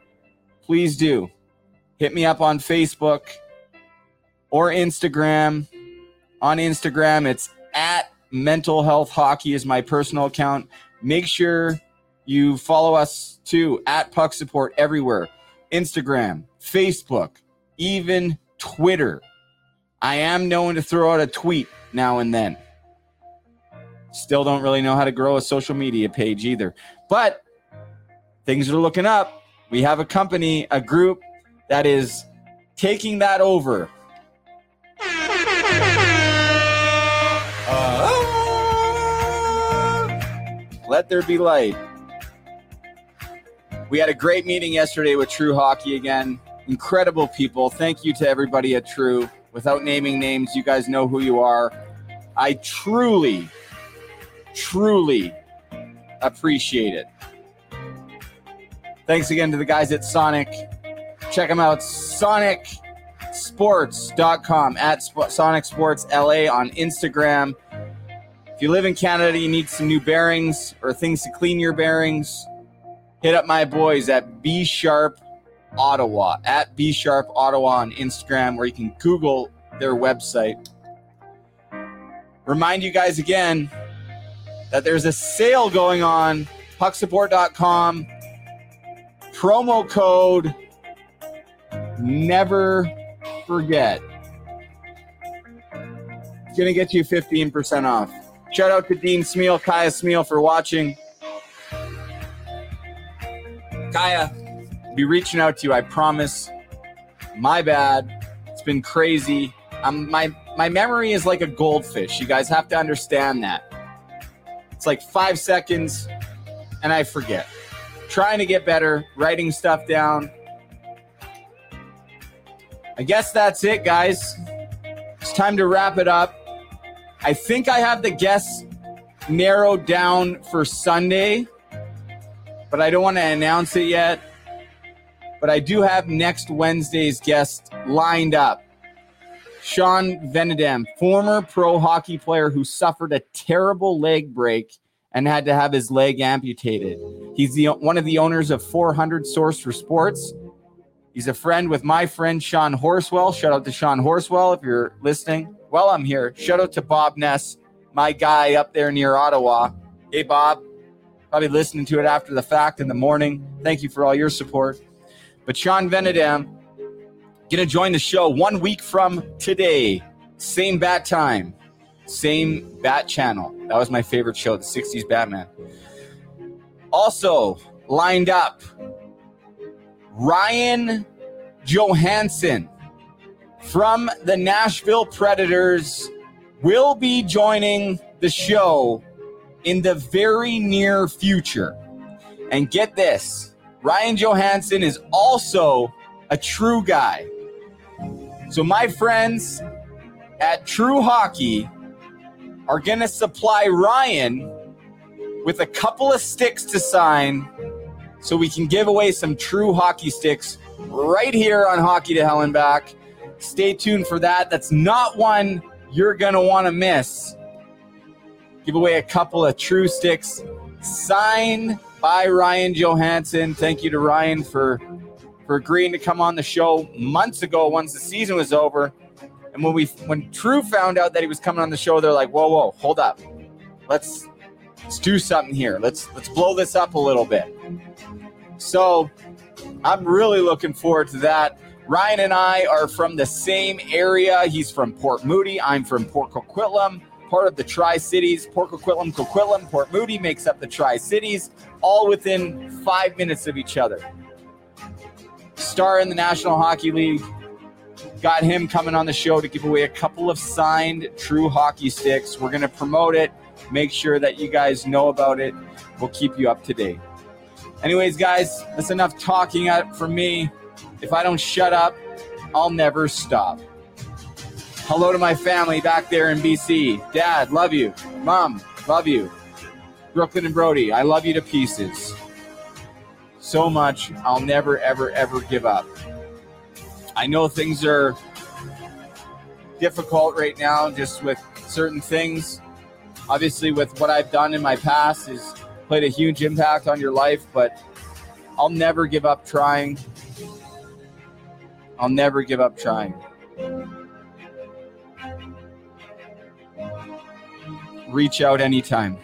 please do. Hit me up on Facebook or Instagram. On Instagram, it's at Mental Health Hockey is my personal account. Make sure you follow us too at Puck Support everywhere Instagram, Facebook, even Twitter. I am known to throw out a tweet now and then. Still don't really know how to grow a social media page either. But things are looking up. We have a company, a group that is taking that over. Uh, let there be light. We had a great meeting yesterday with True Hockey again. Incredible people. Thank you to everybody at True. Without naming names, you guys know who you are. I truly, truly appreciate it. Thanks again to the guys at Sonic. Check them out, sonicsports.com, at Sp- Sonic Sports LA on Instagram. If you live in Canada, you need some new bearings or things to clean your bearings, hit up my boys at B Sharp Ottawa, at B Sharp Ottawa on Instagram, or you can Google their website. Remind you guys again that there's a sale going on, pucksupport.com. Promo code never forget. It's going to get you 15% off. Shout out to Dean Smeal, Kaya Smeal for watching. Kaya, be reaching out to you, I promise. My bad. It's been crazy. Um, my my memory is like a goldfish. You guys have to understand that. It's like five seconds, and I forget. Trying to get better, writing stuff down. I guess that's it, guys. It's time to wrap it up. I think I have the guests narrowed down for Sunday, but I don't want to announce it yet. But I do have next Wednesday's guest lined up. Sean Venedam, former pro hockey player who suffered a terrible leg break and had to have his leg amputated. He's the one of the owners of 400 Source for Sports. He's a friend with my friend Sean Horswell. Shout out to Sean Horswell if you're listening. Well, I'm here. Shout out to Bob Ness, my guy up there near Ottawa. Hey, Bob. Probably listening to it after the fact in the morning. Thank you for all your support. But Sean Venedam, Gonna join the show one week from today. Same bat time, same bat channel. That was my favorite show, the 60s Batman. Also lined up, Ryan Johansen from the Nashville Predators will be joining the show in the very near future. And get this Ryan Johansen is also a true guy. So, my friends at True Hockey are going to supply Ryan with a couple of sticks to sign so we can give away some true hockey sticks right here on Hockey to Hell and Back. Stay tuned for that. That's not one you're going to want to miss. Give away a couple of true sticks signed by Ryan Johansen. Thank you to Ryan for for agreeing to come on the show months ago once the season was over. And when we when True found out that he was coming on the show, they're like, "Whoa, whoa, hold up, let's let's do something here. Let's let's blow this up a little bit." So I'm really looking forward to that. Ryan and I are from the same area. He's from Port Moody. I'm from Port Coquitlam, part of the Tri Cities. Port Coquitlam, Coquitlam, Port Moody makes up the Tri Cities, all within five minutes of each other star in the National Hockey League. Got him coming on the show to give away a couple of signed true hockey sticks. We're going to promote it, make sure that you guys know about it. We'll keep you up to date. Anyways, guys, that's enough talking for me. If I don't shut up, I'll never stop. Hello to my family back there in BC. Dad, love you. Mom, love you. Brooklyn and Brody, I love you to pieces so much. I'll never, ever, ever give up. I know things are difficult right now, just with certain things. Obviously, with what I've done in my past, has played a huge impact on your life, but I'll never give up trying. I'll never give up trying. Reach out anytime.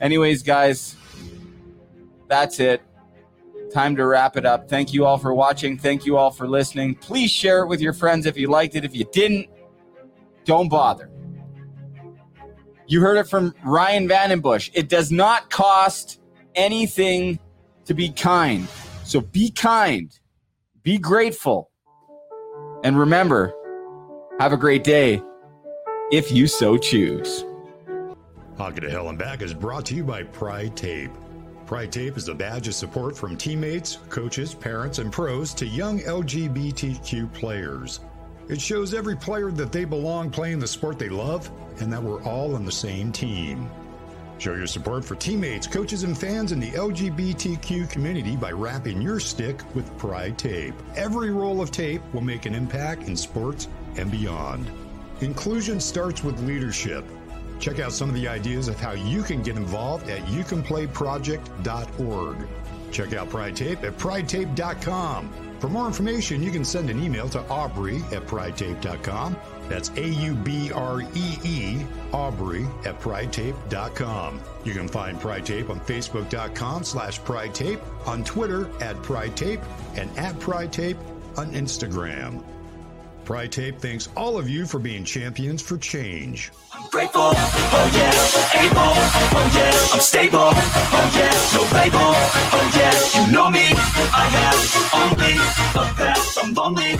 Anyways, guys, that's it. Time to wrap it up. Thank you all for watching. Thank you all for listening. Please share it with your friends if you liked it. If you didn't, don't bother. You heard it from Ryan VandenBussche. It does not cost anything to be kind. So be kind, be grateful, and remember have a great day if you so choose. Hockey to Hell and Back is brought to you by Pride Tape. Pride Tape is a badge of support from teammates, coaches, parents, and pros to young LGBTQ players. It shows every player that they belong playing the sport they love and that we're all on the same team. Show your support for teammates, coaches, and fans in the LGBTQ community by wrapping your stick with Pride Tape. Every roll of tape will make an impact in sports and beyond. Inclusion starts with leadership. Check out some of the ideas of how you can get involved at youcanplayproject.org. Check out Pride Tape at pridetape.com. For more information, you can send an email to Aubree at pridetape.com. That's A U B R E E, Aubree at pridetape.com. You can find Pride Tape on Facebook.com slash Pride Tape, on Twitter at Pride Tape, and at Pride Tape on Instagram. Pride Tape thanks all of you for being champions for change. I'm grateful, oh yeah, able, oh yeah, I'm stable, oh yeah, no label, oh yeah, you know me, I have only the best, I'm lonely,